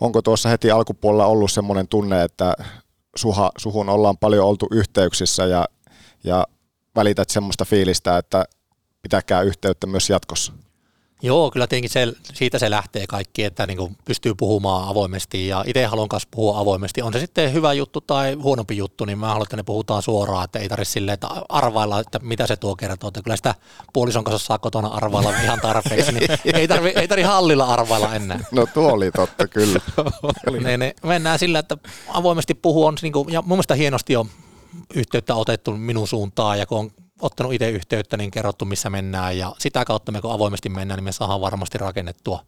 onko tuossa heti alkupuolella ollut semmoinen tunne, että suha, suhun ollaan paljon oltu yhteyksissä ja, ja välität semmoista fiilistä, että pitäkää yhteyttä myös jatkossa? Joo, kyllä tietenkin se, siitä se lähtee kaikki, että niin pystyy puhumaan avoimesti ja itse haluan myös puhua avoimesti. On se sitten hyvä juttu tai huonompi juttu, niin mä haluan, että ne puhutaan suoraan, että ei tarvitse silleen, että arvailla, että mitä se tuo kertoo. Että kyllä sitä puolison kanssa saa kotona arvailla ihan tarpeeksi, niin ei tarvitse ei tarvi hallilla arvailla enää. No tuo oli totta, kyllä. ne, ne, mennään sillä, että avoimesti puhua on, niin kuin, ja mun mielestä hienosti on yhteyttä otettu minun suuntaan ja kun on ottanut itse yhteyttä, niin kerrottu missä mennään ja sitä kautta me kun avoimesti mennään, niin me saadaan varmasti rakennettua,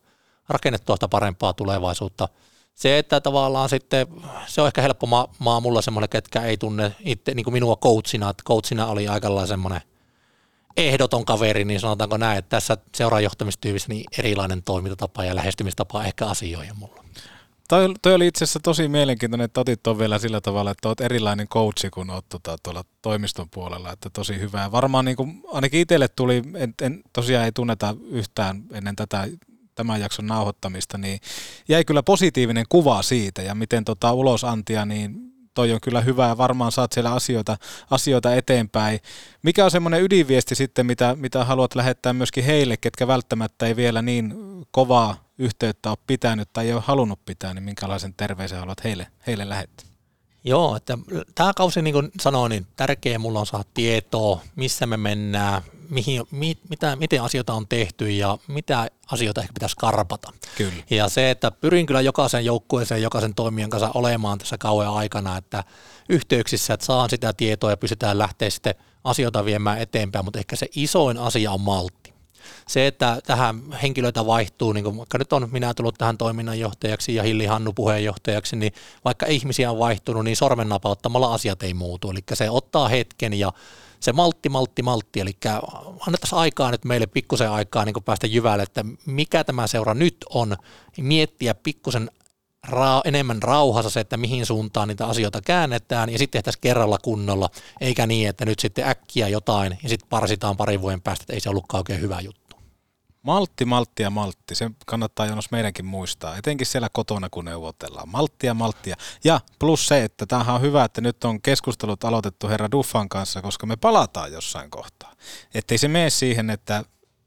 rakennettua sitä parempaa tulevaisuutta. Se, että tavallaan sitten, se on ehkä helppo maa, maa mulla semmoinen, ketkä ei tunne itse niin kuin minua coachina, että coachina oli aika semmoinen ehdoton kaveri, niin sanotaanko näin, että tässä seuraajohtamistyyvissä niin erilainen toimintatapa ja lähestymistapa ehkä asioihin mulla. Toi, toi oli itse asiassa tosi mielenkiintoinen, että otit ton vielä sillä tavalla, että olet erilainen coachi kuin olet tota, tuolla toimiston puolella, että tosi hyvä. Varmaan niin kuin, ainakin itselle tuli, en, en, tosiaan ei tunneta yhtään ennen tätä tämän jakson nauhoittamista, niin jäi kyllä positiivinen kuva siitä ja miten tota ulosantia, niin toi on kyllä hyvä ja varmaan saat siellä asioita, asioita eteenpäin. Mikä on semmoinen ydinviesti sitten, mitä, mitä haluat lähettää myöskin heille, ketkä välttämättä ei vielä niin kovaa yhteyttä ole pitänyt tai ei ole halunnut pitää, niin minkälaisen terveisen haluat heille, heille lähettää? Joo, että tämä kausi niin kuin sanoin, niin tärkeä mulla on saada tietoa, missä me mennään, mihin, mit, mitä, miten asioita on tehty ja mitä asioita ehkä pitäisi karpata. Kyllä. Ja se, että pyrin kyllä jokaisen joukkueeseen, jokaisen toimijan kanssa olemaan tässä kauan aikana, että yhteyksissä, että saan sitä tietoa ja pystytään lähteä sitten asioita viemään eteenpäin, mutta ehkä se isoin asia on maltti se, että tähän henkilöitä vaihtuu, niin kuin vaikka nyt on minä tullut tähän toiminnanjohtajaksi ja Hilli Hannu puheenjohtajaksi, niin vaikka ihmisiä on vaihtunut, niin sormen napauttamalla asiat ei muutu. Eli se ottaa hetken ja se maltti, maltti, maltti, eli annettaisiin aikaa nyt meille pikkusen aikaa niin päästä jyvälle, että mikä tämä seura nyt on, miettiä pikkusen ra- enemmän rauhassa se, että mihin suuntaan niitä asioita käännetään ja sitten tehtäisiin kerralla kunnolla, eikä niin, että nyt sitten äkkiä jotain ja sitten parsitaan parin vuoden päästä, että ei se ollutkaan oikein hyvä juttu. Maltti, maltti ja maltti. Se kannattaa Jonas meidänkin muistaa. Etenkin siellä kotona, kun neuvotellaan. Malttia, malttia. Ja plus se, että tämähän on hyvä, että nyt on keskustelut aloitettu herra Duffan kanssa, koska me palataan jossain kohtaa. Ettei se mene siihen, että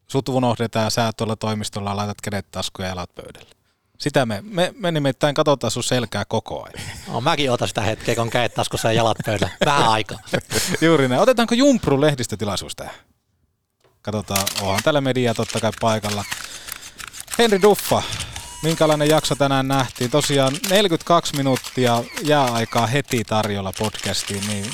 sut unohdetaan ja sä tuolla toimistolla laitat kädet taskuja ja jalat pöydälle. Sitä me, me, me nimittäin katsotaan sun selkää koko ajan. No, mäkin otan sitä hetkeä, kun kädet taskussa ja jalat pöydällä. Vähän aikaa. Juuri näin. Otetaanko Jumpru lehdistötilaisuus tähän? Katsotaan, onhan tällä media totta kai paikalla. Henri Duffa, minkälainen jakso tänään nähtiin? Tosiaan 42 minuuttia jääaikaa heti tarjolla podcastiin, niin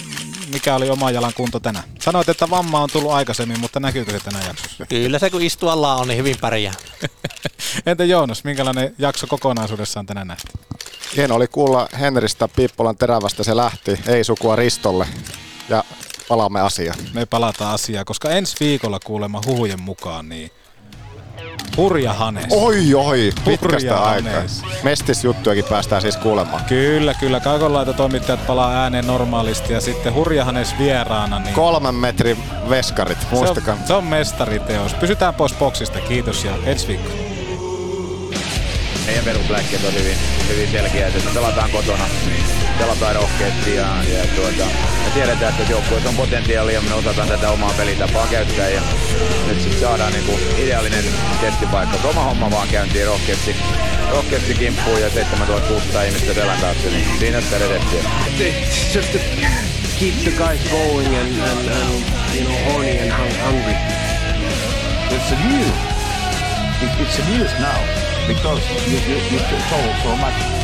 mikä oli oma jalan kunto tänään? Sanoit, että vamma on tullut aikaisemmin, mutta näkyykö se tänään jaksossa? Kyllä se, kun istuu alla on, niin hyvin pärjää. Entä Joonas, minkälainen jakso kokonaisuudessaan tänään nähtiin? Hieno oli kuulla Henristä Pippolan terävästä se lähti, ei sukua Ristolle. Ja palaamme asiaan. Me palataan asiaan, koska ensi viikolla kuulemma huhujen mukaan niin Hurja Hanes. Oi, oi, pitkästä aikaa. Mestisjuttujakin päästään siis kuulemaan. Kyllä, kyllä. Kaikonlaita toimittajat palaa ääneen normaalisti ja sitten Hurja Hanes vieraana. Niin... Kolmen metrin veskarit, muistakaa. Se on, se on mestariteos. Pysytään pois boksista, kiitos ja ensi viikko. Meidän perusläkkeet on hyvin, hyvin selkeä, että me pelataan kotona pelataan rohkeasti ja, ja tuota, me tiedetään, että joukkueessa on potentiaalia, me osataan tätä omaa pelitapaa käyttää ja nyt sitten saadaan niinku ideaalinen testipaikka. Oma homma vaan käyntiin rohkeasti, rohkeasti kimppuun ja 7600 ihmistä selän taakse, niin siinä sitä redettiä. It's just to keep the guys going and, and, and you know, horny and hungry. It's a news. It's a news now because you, you, you told so much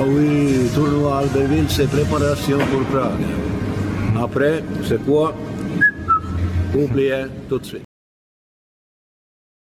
Oui, tournoi Albertville, c'est préparation pour Prague. Après, c'est quoi Oubliez tout de suite.